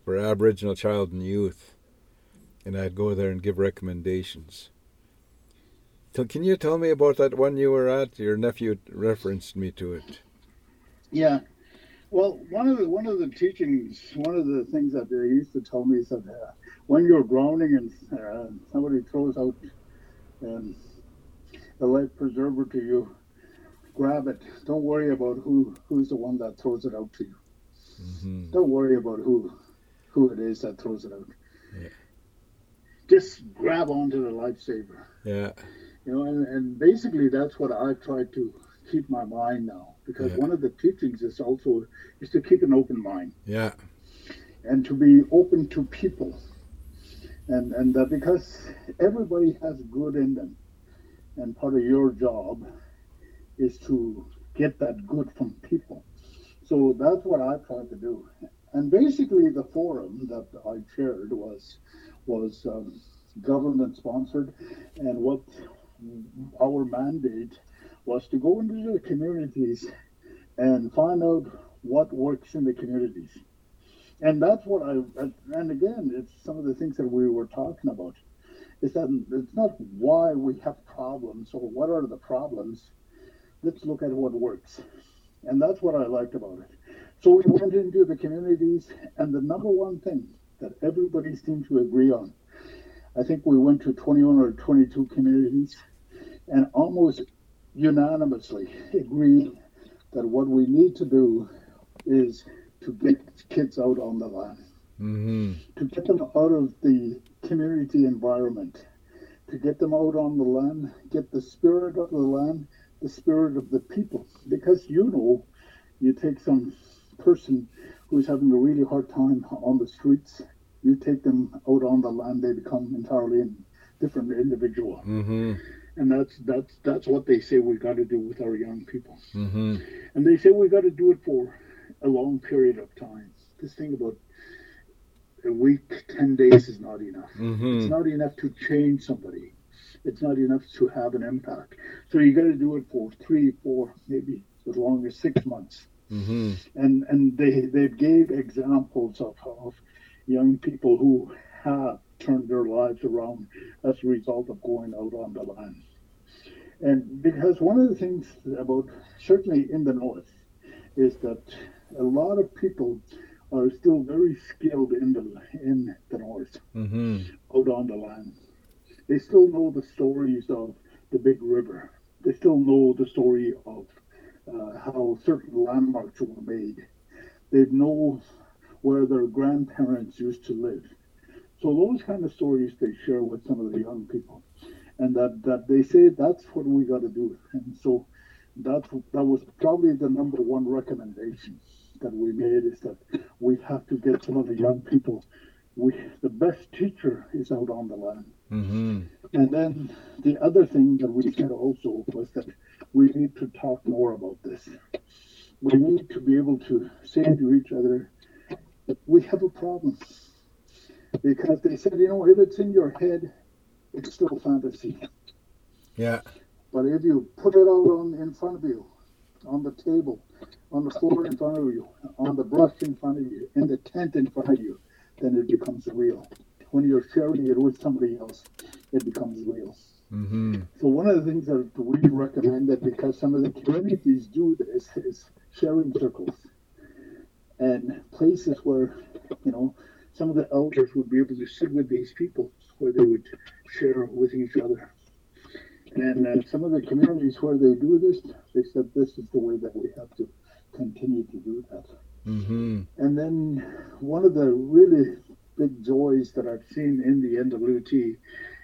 Speaker 2: for Aboriginal child and youth. And I'd go there and give recommendations. So can you tell me about that one you were at? Your nephew referenced me to it.
Speaker 3: Yeah. Well, one of the one of the teachings, one of the things that they used to tell me is that uh, when you're drowning and uh, somebody throws out um, the life preserver to you, grab it. Don't worry about who who's the one that throws it out to you.
Speaker 2: hmm
Speaker 3: Don't worry about who who it is that throws it out.
Speaker 2: Yeah.
Speaker 3: Just grab onto the lifesaver.
Speaker 2: Yeah.
Speaker 3: You know, and, and basically that's what I try to keep my mind now because
Speaker 2: Yeah.
Speaker 3: one of the teachings is also is to keep an open mind.
Speaker 2: Yeah.
Speaker 3: and to be open to people. And, and that because everybody has good in them, and part of your job is to get that good from people. So that's what I tried to do. And basically, the forum that I chaired was was um, government sponsored, and what our mandate was to go into the communities and find out what works in the communities. And that's what I, and again, it's some of the things that we were talking about. Is that it's not why we have problems or what are the problems. Let's look at what works. And that's what I liked about it. So we went into the communities, and the number one thing that everybody seemed to agree on, I think we went to 21 or 22 communities, and almost unanimously agreed that what we need to do is to get kids out on the land, mm-hmm. to get them out of the community environment, to get them out on the land, get the spirit of the land, the spirit of the people. Because you know, you take some person who's having a really hard time on the streets, you take them out on the land, they become entirely a different individual. Mm-hmm and that's that's that's what they say we got to do with our young people. Mm-hmm. And they say we got to do it for a long period of time. This thing about a week, ten days is not enough. Mm-hmm. It's not enough to change somebody. It's not enough to have an impact. So you got to do it for three, four, maybe as long as six months. Mm-hmm. And and they they gave examples of of young people who have turned their lives around as a result of going out on the land. And because one of the things about, certainly in the North, is that a lot of people are still very skilled in the in the North, mm-hmm. out on the land. They still know the stories of the Big River. They still know the story of uh, how certain landmarks were made. They know where their grandparents used to live. So those kind of stories they share with some of the young people, and that that they say that's what we got to do. And so that that was probably the number one recommendation that we made is that we have to get some of the young people. We the best teacher is out on the land. Mm-hmm. And then the other thing that we said also was that we need to talk more about this. We need to be able to say to each other that we have a problem because they said, you know, if it's in your head, it's still fantasy.
Speaker 2: Yeah.
Speaker 3: But if you put it out on in front of you, on the table, on the floor in front of you, on the brush in front of you, in the tent in front of you, then it becomes real. When you're sharing it with somebody else, it becomes real. Mm-hmm. So one of the things that we recommend that because some of the communities do this is sharing circles and places where you know some of the elders would be able to sit with these people where they would share with each other. And uh, some of the communities where they do this, they said this is the way that we have to continue to do that. Mm-hmm. And then one of the really big joys that I've seen in the NWT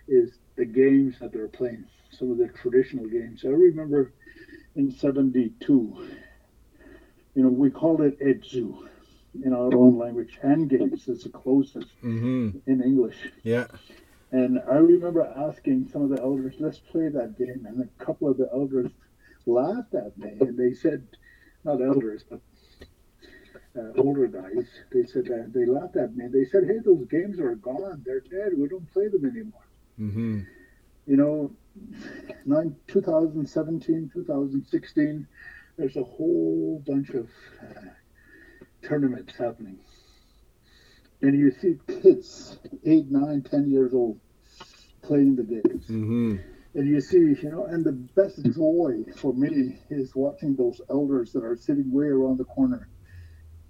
Speaker 3: is the games that they're playing, some of the traditional games. I remember in 72, you know, we called it Edzu in our own language. Hand games is the closest mm-hmm. in English.
Speaker 2: Yeah.
Speaker 3: And I remember asking some of the elders, let's play that game. And a couple of the elders laughed at me. And they said, not elders, but uh, older guys, they said that they laughed at me. They said, hey, those games are gone. They're dead. We don't play them anymore. Mm-hmm. You know, nine, 2017, 2016, there's a whole bunch of uh, tournaments happening. And you see kids, eight, nine, ten years old, playing the games. Mm-hmm. And you see, you know, and the best joy for me is watching those elders that are sitting way around the corner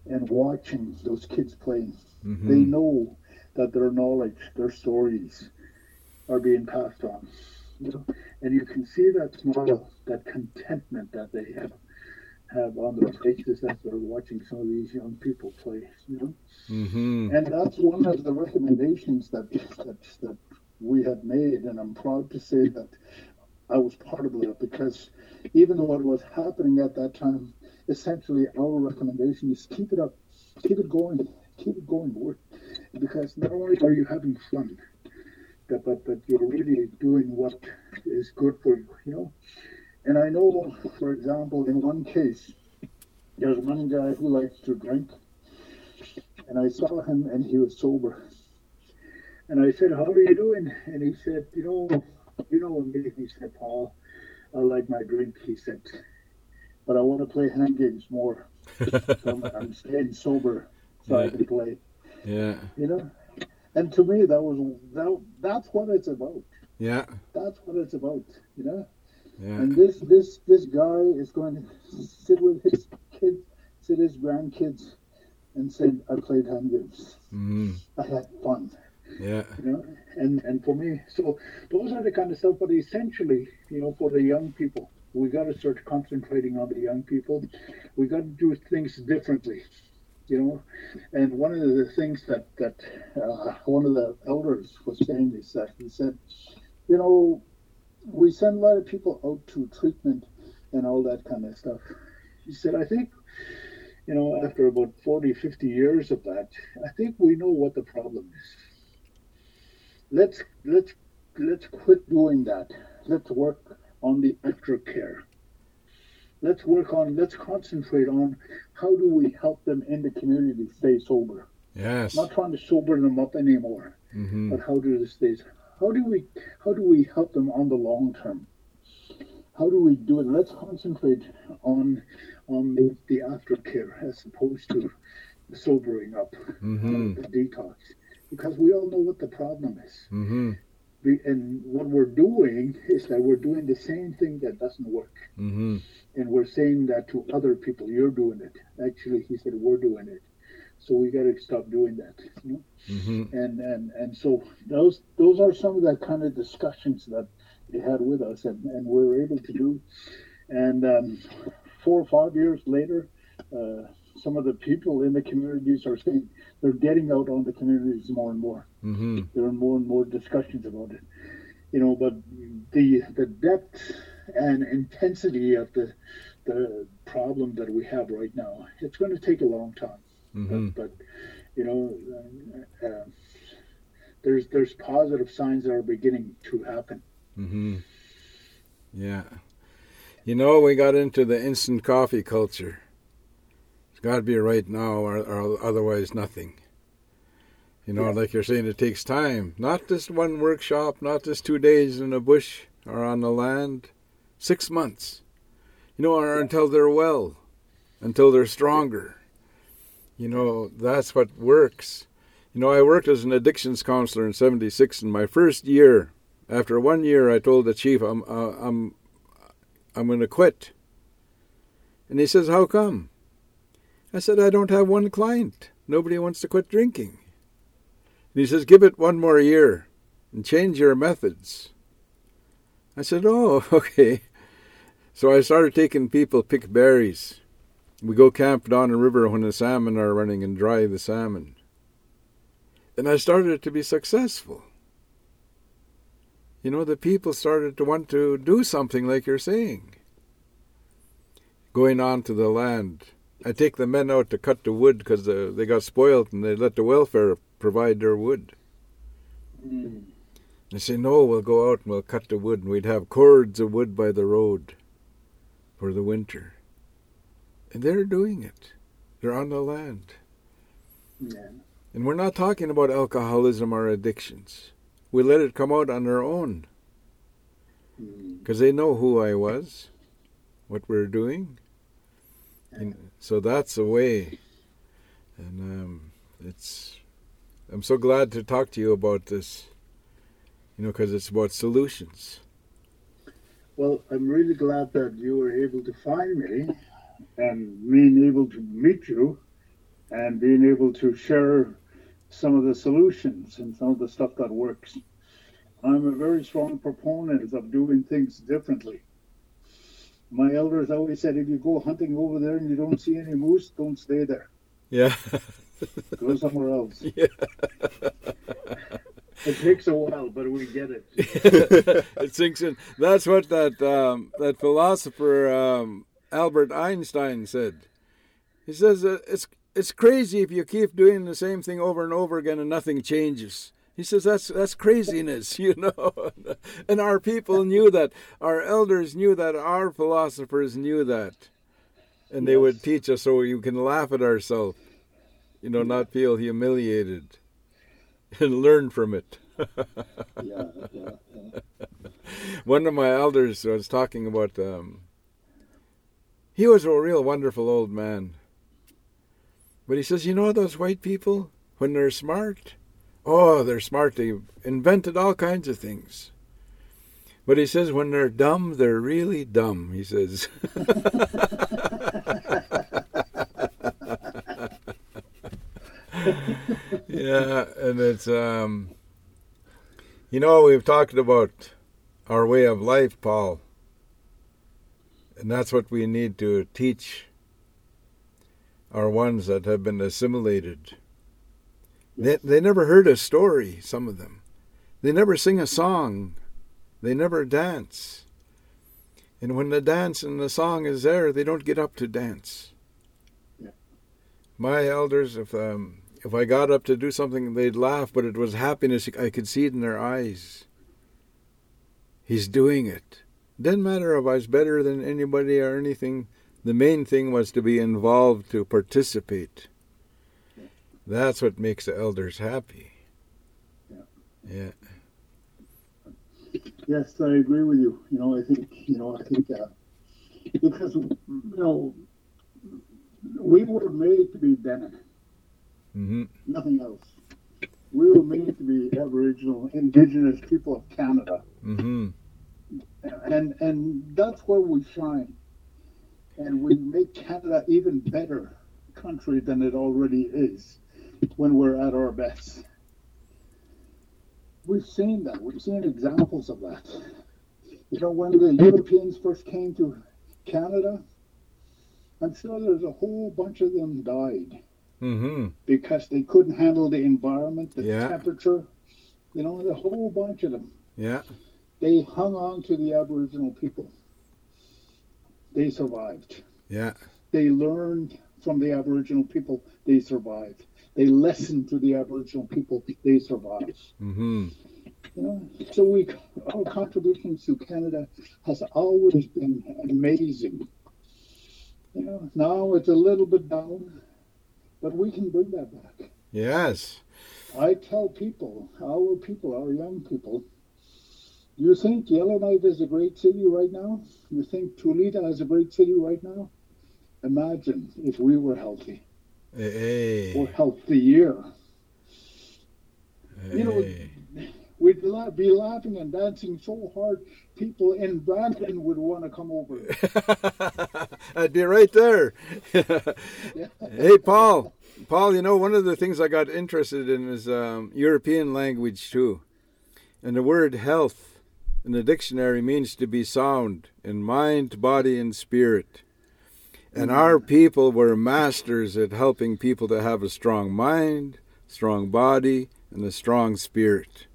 Speaker 3: and watching those kids playing. Mm-hmm. They know that their knowledge, their stories are being passed on. You know? And you can see that smile, that contentment that they have have on their faces as they're watching some of these young people play. You know, mm-hmm. and that's one of the recommendations that, that that we have made, and I'm proud to say that I was part of it because even though it was happening at that time, essentially our recommendation is keep it up, keep it going, keep it going, boy, because not only are you having fun, but but, but you're really doing what is good for you, you know. And I know, for example, in one case, there's one guy who likes to drink, and I saw him and he was sober. And I said, "How are you doing?" And he said, "You know, you know me." He said, "Paul, I like my drink." He said, "But I want to play hand games more. so I'm, I'm staying sober so
Speaker 2: Yeah.
Speaker 3: I can play."
Speaker 2: Yeah.
Speaker 3: You know. And to me, that was that. That's what it's about.
Speaker 2: Yeah.
Speaker 3: That's what it's about. You know.
Speaker 2: Yeah.
Speaker 3: And this this this guy is going to sit with his kids, sit his grandkids, and say, "I played hand games.
Speaker 2: hmm
Speaker 3: I had fun."
Speaker 2: Yeah.
Speaker 3: You know, and and for me, so those are the kind of stuff. But essentially, you know, for the young people, we got to start concentrating on the young people. We got to do things differently. You know, and one of the things that that uh, one of the elders was saying is that he said, you know, we send a lot of people out to treatment and all that kind of stuff. He said, I think, you know, after about 40, 50 years of that, I think we know what the problem is. Let's let's let's quit doing that. Let's work on the aftercare. Let's work on let's concentrate on how do we help them in the community stay sober.
Speaker 2: Yes.
Speaker 3: Not trying to sober them up anymore
Speaker 2: hmm
Speaker 3: but how do the states how do we how do we help them on the long term? How do we do it? Let's concentrate on on the, the aftercare as opposed to sobering up
Speaker 2: hmm
Speaker 3: the detox because we all know what the problem is.
Speaker 2: Hmm
Speaker 3: We- and what we're doing is that we're doing the same thing that doesn't work.
Speaker 2: Hmm
Speaker 3: and we're saying that to other people you're doing it. Actually he said we're doing it so we got to stop doing that you know?
Speaker 2: Hmm
Speaker 3: and and and so those those are some of the kind of discussions that they had with us and, and we were able to do. And um, four or five years later uh, some of the people in the communities are saying they're getting out on the communities more and more.
Speaker 2: Hmm
Speaker 3: there are more and more discussions about it. You know but the the depth and intensity of the the problem that we have right now it's going to take a long time
Speaker 2: hmm
Speaker 3: but, but you know, uh, there's there's positive signs that are beginning to happen.
Speaker 2: hmm Yeah. You know, we got into the instant coffee culture. It's got to be right now, or, or otherwise nothing. You know,
Speaker 3: Yeah.
Speaker 2: like you're saying, it takes time. Not just one workshop, not just two days in a bush or on the land. Six months. You know, or until they're well, until they're stronger. You know, that's what works. You know, I worked as an addictions counselor in '76. In my first year, after one year, I told the chief, "I'm, uh, I'm, I'm going to quit." And he says, "How come?" I said, "I don't have one client. Nobody wants to quit drinking." And he says, "Give it one more year, and change your methods." I said, "Oh, okay." So I started taking people pick berries. We go camp down the river when the salmon are running and dry the salmon. And I started to be successful. You know, the people started to want to do something like you're saying. Going on to the land. I take the men out to cut the wood because they got spoiled and they let the welfare provide their wood. Hmm. They say, no, we'll go out and we'll cut the wood and we'd have cords of wood by the road for the winter. And they're doing it. They're on the land.
Speaker 3: Yeah.
Speaker 2: And we're not talking about alcoholism or addictions. We let it come out on their own
Speaker 3: Mm.
Speaker 2: because they know who I was, what we're doing. And so that's a way. And um, it's, I'm so glad to talk to you about this, you know, because it's about solutions.
Speaker 3: Well, I'm really glad that you were able to find me and being able to meet you and being able to share some of the solutions and some of the stuff that works. I'm a very strong proponent of doing things differently. My elders always said if you go hunting over there and you don't see any moose, don't stay there.
Speaker 2: Yeah.
Speaker 3: Go somewhere else.
Speaker 2: yeah.
Speaker 3: It takes a while, but we get it.
Speaker 2: it sinks in. That's what that um, that philosopher um, Albert Einstein said. He says uh, it's it's crazy if you keep doing the same thing over and over again and nothing changes. He says that's that's craziness, you know. and our people knew that. Our elders knew that. Our philosophers knew that. And they yes. would teach us so you can laugh at ourselves, you know, not feel humiliated and learn from it. yeah, yeah, yeah. One of my elders was talking about um, he was a real wonderful old man but he says, you know those white people, when they're smart, oh, they're smart. They invented all kinds of things. But he says, when they're dumb, they're really dumb, he says. yeah, and it's, um, you know, we've talked about our way of life, Paul. And that's what we need to teach our ones that have been assimilated. They, they never heard a story, some of them. They never sing a song. They never dance. And when the dance and the song is there, they don't get up to dance. Yeah. My elders, if um, if I got up to do something, they'd laugh, but it was happiness. I could see it in their eyes. He's doing it. Didn't matter if I was better than anybody or anything. The main thing was to be involved, to participate. That's what makes the elders happy. Yeah.
Speaker 3: Yes, I agree with you. You know, I think, you know, I think that because, you know, we were made to be Dene. Mm-hmm. Nothing else. We were made to be Aboriginal, Indigenous people of Canada. Mm-hmm. And and that's where we shine and we make Canada even better country than it already is when we're at our best. We've seen that. We've seen examples of that. You know, when the Europeans first came to Canada, I'm sure there's a whole bunch of them died mm-hmm. because they couldn't handle the environment, the yeah. temperature. You know, a whole bunch of them.
Speaker 2: Yeah.
Speaker 3: They hung on to the Aboriginal people they survived.
Speaker 2: Yeah.
Speaker 3: They learned from the Aboriginal people, they survived. They listened to the Aboriginal people, they survived. Mm-hmm. You know, so we our contributions to Canada has always been amazing. You know, now it's a little bit down, but we can bring that back.
Speaker 2: Yes.
Speaker 3: I tell people, our people, our young people, you think Yellowknife is a great city right now? You think Tulita is a great city right now? Imagine if we were healthy.
Speaker 2: Hey. Or
Speaker 3: healthier. Hey. You know, we'd be laughing and dancing so hard, people in Brandon would want to come over.
Speaker 2: I'd be right there. hey, Paul. Paul, you know, one of the things I got interested in is um, European language too. And the word health in the dictionary means to be sound in mind, body, and spirit. And hmm. our people were masters at helping people to have a strong mind, strong body, and a strong spirit.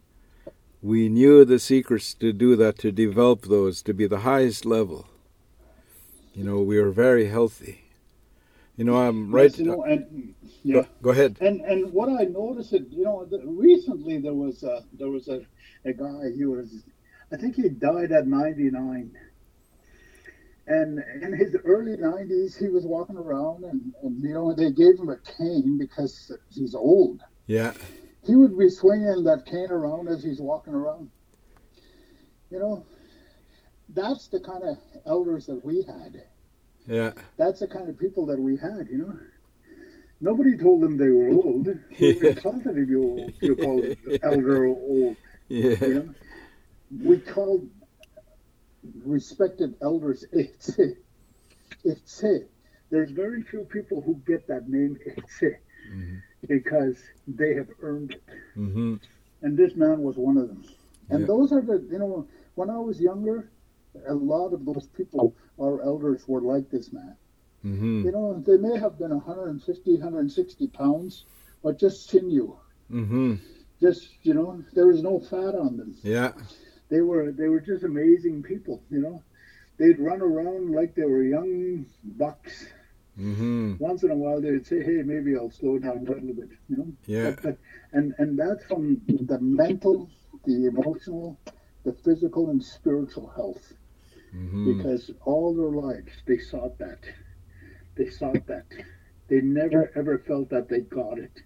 Speaker 2: We knew the secrets to do that, to develop those to be the highest level. You know, we were very healthy. You know, I'm right. Yes, you know, and, yeah. Go, go, ahead.
Speaker 3: And and what I noticed, you know, recently there was a, there was a, a guy. He was I think he died at 99. And in his early 90s, he was walking around, and, and you know, they gave him a cane because he's old.
Speaker 2: Yeah.
Speaker 3: He would be swinging that cane around as he's walking around. You know, that's the kind of elders that we had.
Speaker 2: Yeah.
Speaker 3: That's the kind of people that we had, you know. Nobody told them they were old. They yeah. confident if you, you call elder or old.
Speaker 2: Yeah. You know?
Speaker 3: We called respected elders Itse. Itse. There's very few people who get that name Itse mm-hmm. because they have earned it. Mm-hmm. And this man was one of them. And yeah. those are the, you know, when I was younger, a lot of those people, our elders, were like this man. Mm-hmm. You know, they may have been 150, 160 pounds, but just sinew. Mm-hmm. Just, you know, there was no fat on them.
Speaker 2: Yeah
Speaker 3: they were they were just amazing people. You know, they'd run around like they were young bucks.
Speaker 2: Mm-hmm.
Speaker 3: Once in a while, they'd say, "Hey, maybe I'll slow down a little bit," you know.
Speaker 2: Yeah.
Speaker 3: But, but, and and that's from the mental, the emotional, the physical, and spiritual health.
Speaker 2: Mm-hmm.
Speaker 3: Because all their lives they sought that, they sought that. They never ever felt that they got it,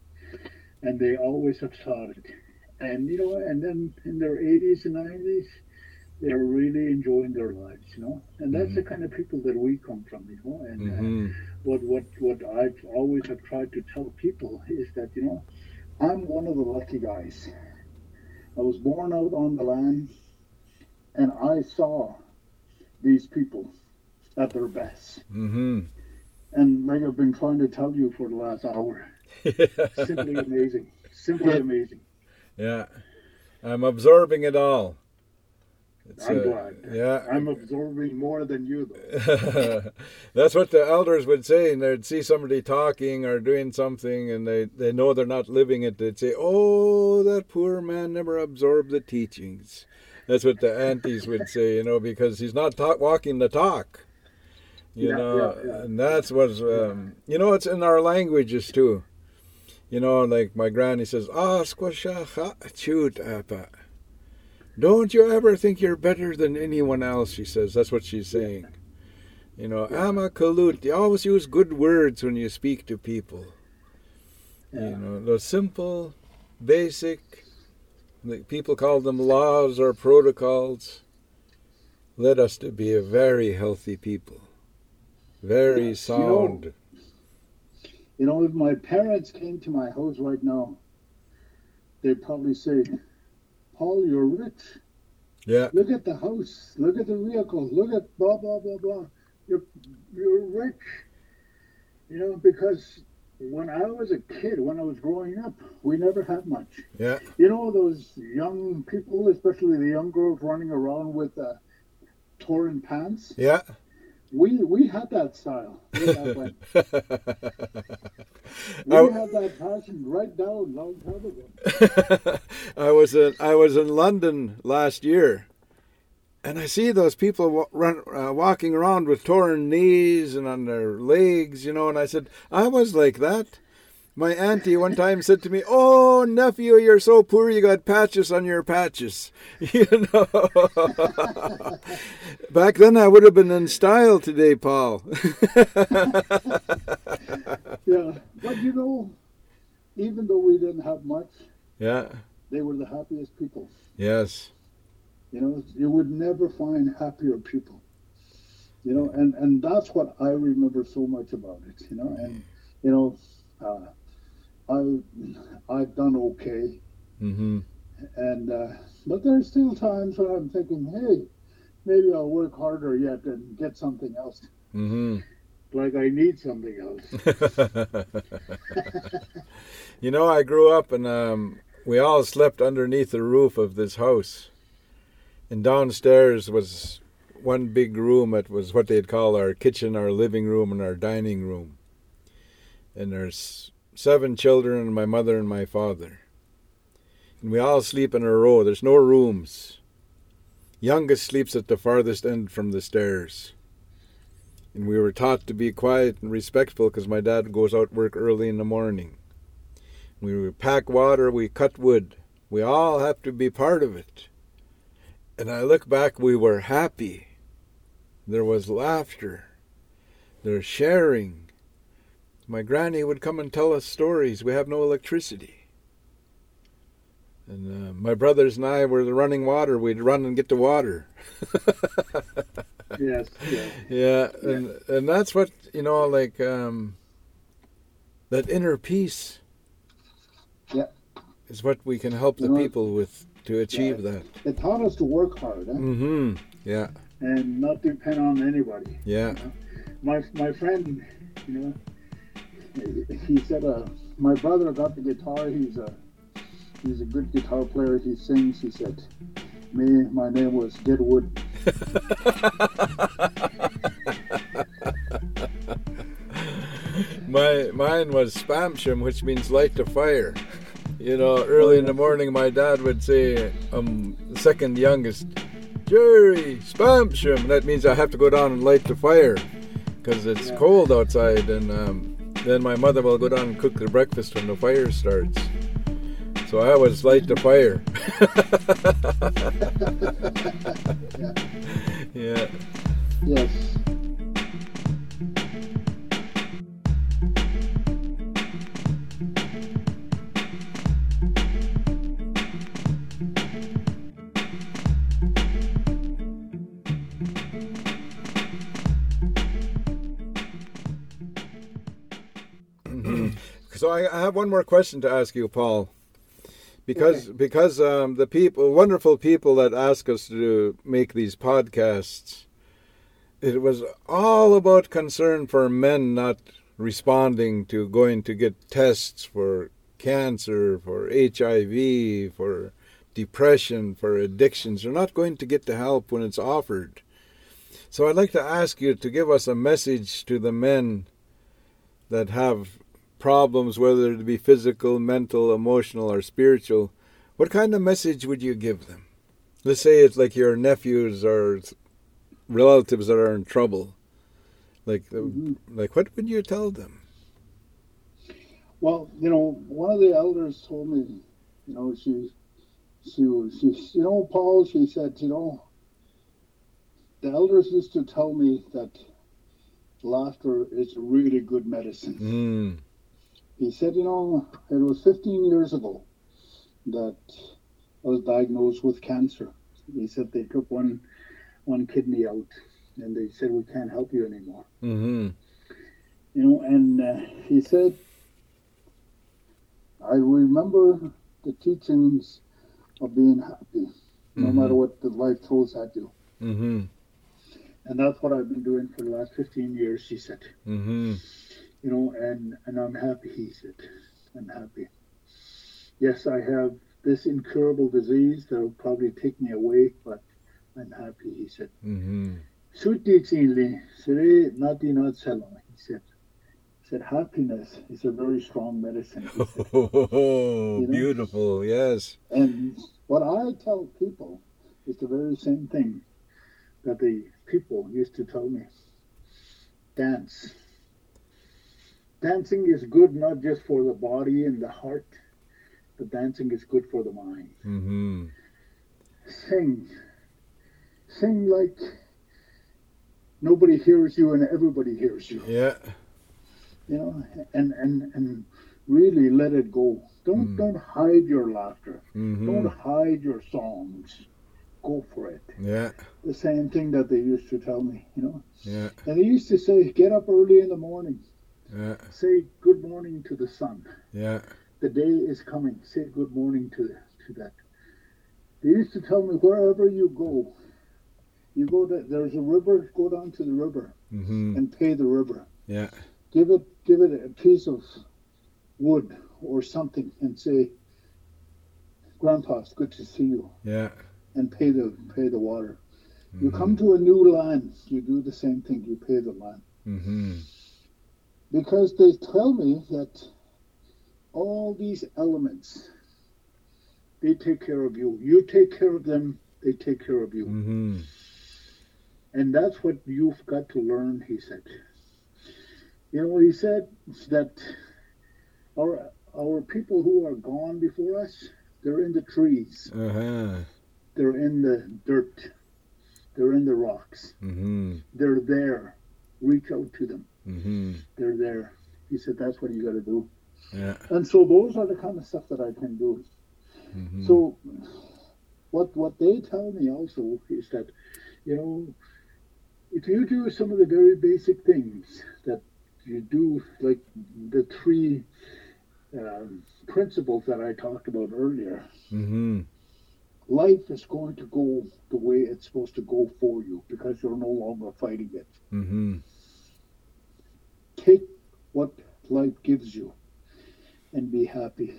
Speaker 3: and they always have sought it. And you know, and then in their 80s and 90s, they're really enjoying their lives, you know. And that's the kind of people that we come from, you know. And uh,
Speaker 2: Mm-hmm.
Speaker 3: what what what I've always have tried to tell people is that you know I'm one of the lucky guys. I was born out on the land, and I saw these people at their best.
Speaker 2: Mm-hmm.
Speaker 3: And like I've been trying to tell you for the last hour, simply amazing, simply amazing.
Speaker 2: Yeah. I'm absorbing it all. It's,
Speaker 3: I'm
Speaker 2: uh,
Speaker 3: glad.
Speaker 2: Yeah.
Speaker 3: I'm absorbing more than you, though.
Speaker 2: That's what the elders would say, and they'd see somebody talking or doing something, and they, they know they're not living it. They'd say, "Oh, that poor man never absorbed the teachings." That's what the aunties would say, you know, because he's not talk, walking the talk. You
Speaker 3: Yeah,
Speaker 2: know,
Speaker 3: yeah, yeah.
Speaker 2: and that's what's um, you know, it's in our languages too. You know, like my granny says, "Ah, squasha chut apa." Don't you ever think you're better than anyone else? She says. That's what she's saying. You know, ama kalut. You always use good words when you speak to people. You know, the simple, basic. like People call them laws or protocols. Led us to be a very healthy people, very
Speaker 3: Yes, you know,
Speaker 2: sound.
Speaker 3: You know, if my parents came to my house right now, they'd probably say, Paul, you're rich.
Speaker 2: yeah,
Speaker 3: Look at the house. Look at the vehicle. Look at blah, blah, blah, blah. You're, you're rich. You know, because when I was a kid, when I was growing up, we never had much.
Speaker 2: yeah,
Speaker 3: You know, those young people, especially the young girls running around with uh, torn pants?
Speaker 2: yeah.
Speaker 3: We, we had that style. back when. We
Speaker 2: I-
Speaker 3: had that passion right down long time ago.
Speaker 2: I was in I was in London last year, and I see those people wa- run uh, walking around with torn knees and on their legs, you know. And I said, I was like that. My auntie one time said to me, "Oh nephew, you're so poor. You got patches on your patches." You know. Back then, I would have been in style today, Paul.
Speaker 3: Yeah, but you know, even though we didn't have much,
Speaker 2: yeah.
Speaker 3: they were the happiest people.
Speaker 2: Yes.
Speaker 3: You know, you would never find happier people. You know, and and that's what I remember so much about it. You know, and you know, uh, I I've done okay,
Speaker 2: Mm-hmm.
Speaker 3: and uh, but there's still times when I'm thinking, hey, maybe I'll work harder yet and get something else.
Speaker 2: Mm-hmm.
Speaker 3: Like I need something else.
Speaker 2: you know, I grew up and um, we all slept underneath the roof of this house. And downstairs was one big room. It was what they'd call our kitchen, our living room, and our dining room. And there's seven children, and my mother and my father. And we all sleep in a row. There's no rooms. Youngest sleeps at the farthest end from the stairs and we were taught to be quiet and respectful because my dad goes out work early in the morning. We pack water, we cut wood. We all have to be part of it. And I look back, we were happy. There was laughter. There's sharing. My granny would come and tell us stories. We have no electricity. And uh, my brothers and I were the running water. We'd run and get the water.
Speaker 3: yes, yes.
Speaker 2: Yeah, and and that's what you know, like um, that inner peace.
Speaker 3: Yeah.
Speaker 2: is what we can help the
Speaker 3: You know,
Speaker 2: people with to achieve that.
Speaker 3: It taught us to work hard?
Speaker 2: Mm-hmm. Yeah,
Speaker 3: and not depend on anybody.
Speaker 2: yeah,
Speaker 3: My my friend, you know, he said, uh, my brother got the guitar. He's a he's a good guitar player. He sings. He said, me, my name was Deadwood.
Speaker 2: my mine was spamsham, which means light the fire. You know, early in the morning, my dad would say, um, the second youngest, Jerry, spamsham. That means I have to go down and light the fire, because it's
Speaker 3: Yeah.
Speaker 2: cold outside, and um, then my mother will go down and cook the breakfast when the fire starts. So I always light the fire. yeah.
Speaker 3: Yes.
Speaker 2: So I, I have one more question to ask you, Paul. Because because um, the people, wonderful people that ask us to make these podcasts, it was all about concern for men not responding to going to get tests for cancer, for HIV, for depression, for addictions. They're not going to get the help when it's offered. So I'd like to ask you to give us a message to the men that have problems, whether it be physical, mental, emotional, or spiritual, what kind of message would you give them? Let's say it's like your nephews or relatives that are in trouble. Like,
Speaker 3: Mhm.
Speaker 2: like what would you tell them?
Speaker 3: Well, you know, one of the elders told me, you know, she, she was, she, you know, Paul, she said, you know, the elders used to tell me that laughter is really good medicine.
Speaker 2: Mm.
Speaker 3: He said, you know, it was 15 years ago that I was diagnosed with cancer. He said they took one, one kidney out, and they said we can't help you anymore.
Speaker 2: Mm-hmm.
Speaker 3: you know, and uh, he said, I remember the teachings of being happy, no
Speaker 2: Mhm.
Speaker 3: matter what the life throws at you.
Speaker 2: Mm-hmm.
Speaker 3: And that's what I've been doing for the last 15 years, he said.
Speaker 2: Mm-hmm.
Speaker 3: You know, and, and I'm happy, he said. I'm happy. Yes, I have this incurable disease that will probably take me away, but I'm happy, he said.
Speaker 2: Mm-hmm.
Speaker 3: Nati not he said. He said, happiness is a very strong medicine.
Speaker 2: Oh,
Speaker 3: You know?
Speaker 2: beautiful. Yes.
Speaker 3: And what I tell people is the very same thing that the people used to tell me. Dance. Dancing is good not just for the body and the heart, but dancing is good for the mind.
Speaker 2: Mm-hmm.
Speaker 3: Sing. Sing like nobody hears you and everybody hears you.
Speaker 2: Yeah.
Speaker 3: You know, and and and really let it go. Don't
Speaker 2: Mm.
Speaker 3: don't hide your laughter.
Speaker 2: Mm-hmm.
Speaker 3: Don't hide your songs. Go for it.
Speaker 2: Yeah.
Speaker 3: The same thing that they used to tell me, you know.
Speaker 2: Yeah.
Speaker 3: And they used to say, get up early in the morning.
Speaker 2: Yeah.
Speaker 3: Say good morning to the sun.
Speaker 2: Yeah.
Speaker 3: The day is coming. Say good morning to to that. They used to tell me wherever you go, you go to there's a river, go down to the river
Speaker 2: Mm-hmm.
Speaker 3: and pay the river.
Speaker 2: Yeah.
Speaker 3: Give it give it a piece of wood or something and say, Grandpa, it's good to see you
Speaker 2: Yeah.
Speaker 3: and pay the pay the water. You
Speaker 2: Mhm.
Speaker 3: come to a new land, you do the same thing, you pay the land.
Speaker 2: Mm-hmm.
Speaker 3: Because they tell me that all these elements, they take care of you. You take care of them, they take care of you.
Speaker 2: Mm-hmm.
Speaker 3: And that's what you've got to learn, he said. You know, he said that our our people who are gone before us, they're in the trees,
Speaker 2: Uh-huh.
Speaker 3: they're in the dirt, they're in the rocks,
Speaker 2: Mm-hmm.
Speaker 3: they're there. Reach out to them.
Speaker 2: Mm-hmm.
Speaker 3: They're there. He said that's what you got to do.
Speaker 2: Yeah.
Speaker 3: And so those are the kind of stuff that I can do.
Speaker 2: Mm-hmm.
Speaker 3: So what what they tell me also is that, you know, if you do some of the very basic things that you do, like the three um, principles that I talked about earlier,
Speaker 2: Mm-hmm.
Speaker 3: life is going to go the way it's supposed to go for you because you're no longer fighting it.
Speaker 2: Mm-hmm.
Speaker 3: Take what life gives you and be happy.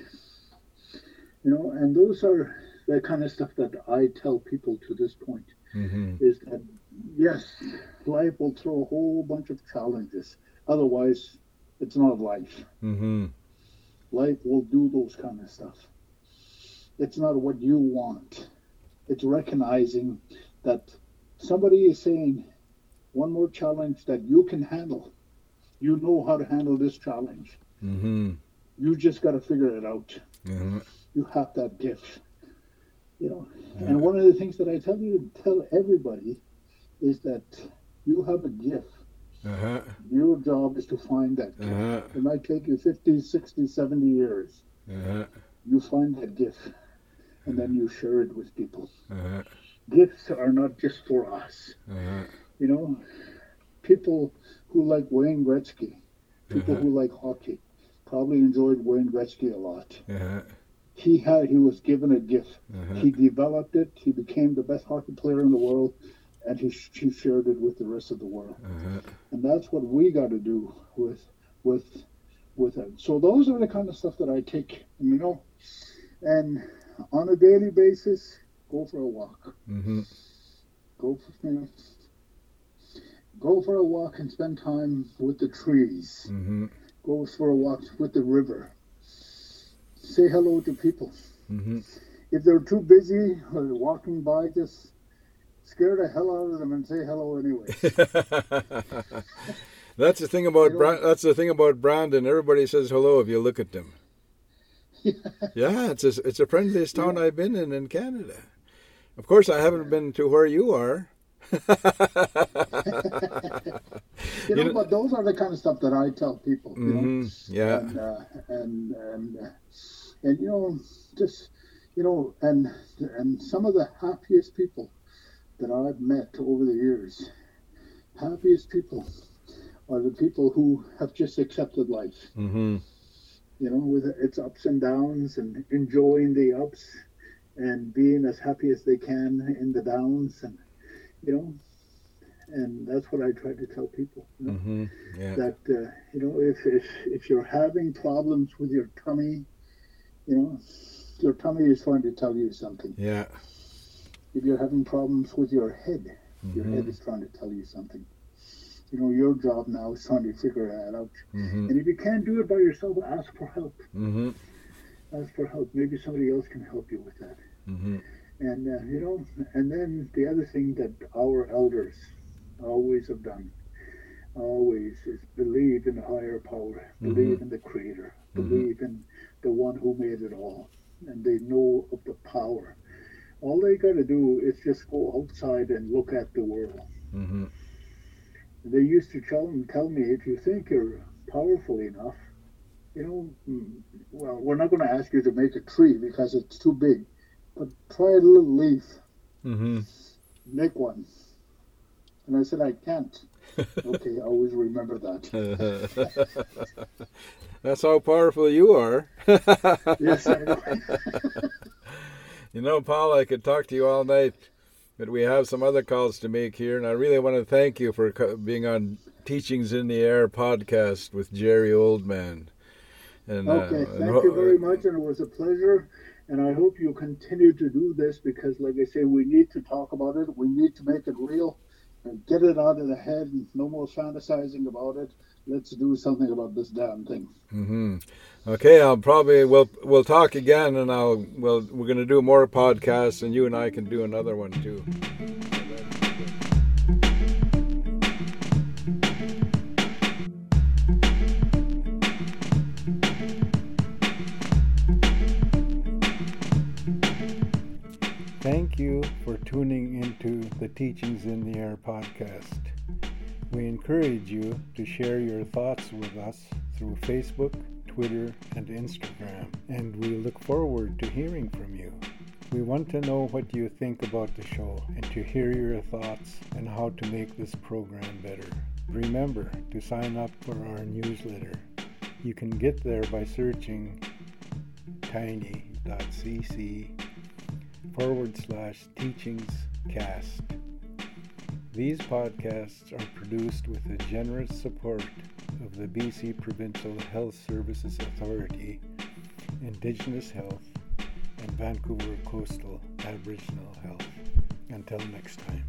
Speaker 3: You know, and those are the kind of stuff that I tell people to this point.
Speaker 2: Mm-hmm.
Speaker 3: is that yes, life will throw a whole bunch of challenges. Otherwise, it's not life.
Speaker 2: Mm-hmm.
Speaker 3: Life will do those kind of stuff. It's not what you want. It's recognizing that somebody is saying, one more challenge that you can handle. You know how to handle this challenge.
Speaker 2: Mm-hmm.
Speaker 3: You just got to figure it out.
Speaker 2: Mm-hmm.
Speaker 3: You have that gift. You know, and one of the things that I tell you to tell everybody is that you have a gift.
Speaker 2: Uh-huh.
Speaker 3: Your job is to find that gift.
Speaker 2: Uh-huh.
Speaker 3: It might take you 50, 60, 70 years.
Speaker 2: Uh-huh.
Speaker 3: You find that gift and then you share it with people.
Speaker 2: Uh-huh.
Speaker 3: Gifts are not just for us.
Speaker 2: Uh-huh.
Speaker 3: You know, people who like Wayne Gretzky, people
Speaker 2: Uh-huh.
Speaker 3: who like hockey, probably enjoyed Wayne Gretzky a lot.
Speaker 2: Uh-huh.
Speaker 3: He had he was given a gift.
Speaker 2: Uh-huh.
Speaker 3: He developed it. He became the best hockey player in the world, and he, he shared it with the rest of the world.
Speaker 2: Uh-huh.
Speaker 3: And that's what we got to do with with with it. So those are the kind of stuff that I take, you know, and on a daily basis, go for a walk.
Speaker 2: Mm-hmm.
Speaker 3: Go for you know, go for a walk and spend time with the trees.
Speaker 2: Mm-hmm.
Speaker 3: Go for a walk with the river. Say hello to people.
Speaker 2: Mm-hmm.
Speaker 3: If they're too busy or walking by, just scare the hell out of them and say hello anyway.
Speaker 2: that's the thing about Bra- that's the thing about Brandon. Everybody says hello if you look at them. yeah, it's a, it's the friendliest town I've been in in Canada. Of course, I haven't been to where you are.
Speaker 3: You know,
Speaker 2: know-
Speaker 3: but those are the kind of stuff that I tell people. You know?
Speaker 2: hmm Yeah.
Speaker 3: and uh, and and uh, and you know just you know and and some of the happiest people that I've met over the years happiest people are the people who have just accepted life
Speaker 2: Mm-hmm.
Speaker 3: you know with its ups and downs and enjoying the ups and being as happy as they can in the downs and you know and that's what I try to tell people you know?
Speaker 2: Mm-hmm. Yeah.
Speaker 3: that uh, you know if, if if you're having problems with your tummy you know your tummy is trying to tell you something
Speaker 2: Yeah.
Speaker 3: if you're having problems with your head your
Speaker 2: Mhm.
Speaker 3: head is trying to tell you something you know your job now is trying to figure that out
Speaker 2: Mm-hmm.
Speaker 3: and if you can't do it by yourself ask for help
Speaker 2: Mm-hmm.
Speaker 3: ask for help maybe somebody else can help you with that
Speaker 2: Mm-hmm.
Speaker 3: And uh, you know and then the other thing that our elders always have done always is believe in a higher power believe in the creator
Speaker 2: Mhm.
Speaker 3: believe in the one who made it all. And they know of the power. All they got to do is just go outside and look at the world.
Speaker 2: Mm-hmm.
Speaker 3: they used to tell, tell me if you think you're powerful enough you know mm, well we're not going to ask you to make a tree because it's too big but try a little leaf
Speaker 2: Mm-hmm.
Speaker 3: make one. And I said, I can't. okay, I always remember that.
Speaker 2: That's how powerful you are.
Speaker 3: Yes, I know.
Speaker 2: You know, Paul, I could talk to you all night, but we have some other calls to make here, and I really want to thank you for being on Teachings in the Air podcast with Jerry Oldman. And,
Speaker 3: okay,
Speaker 2: uh,
Speaker 3: thank you very much, and it was a pleasure. And I hope you continue to do this because, like I say, we need to talk about it. We need to make it real and get it out of the head. And no more fantasizing about it. Let's do something about this damn thing.
Speaker 2: Mm-hmm. Okay, I'll probably we'll we'll talk again, and I'll well we're going to do more podcasts, and you and I can do another one too. Thank you for tuning into the Teachings in the Air podcast. We encourage you to share your thoughts with us through Facebook, Twitter, and Instagram, and we look forward to hearing from you. We want to know what you think about the show and to hear your thoughts and how to make this program better. Remember to sign up for our newsletter. You can get there by searching tiny.cc forward slash teachings cast. These podcasts are produced with the generous support of the BC Provincial Health Services Authority, Indigenous Health, and Vancouver Coastal Aboriginal Health. Until next time.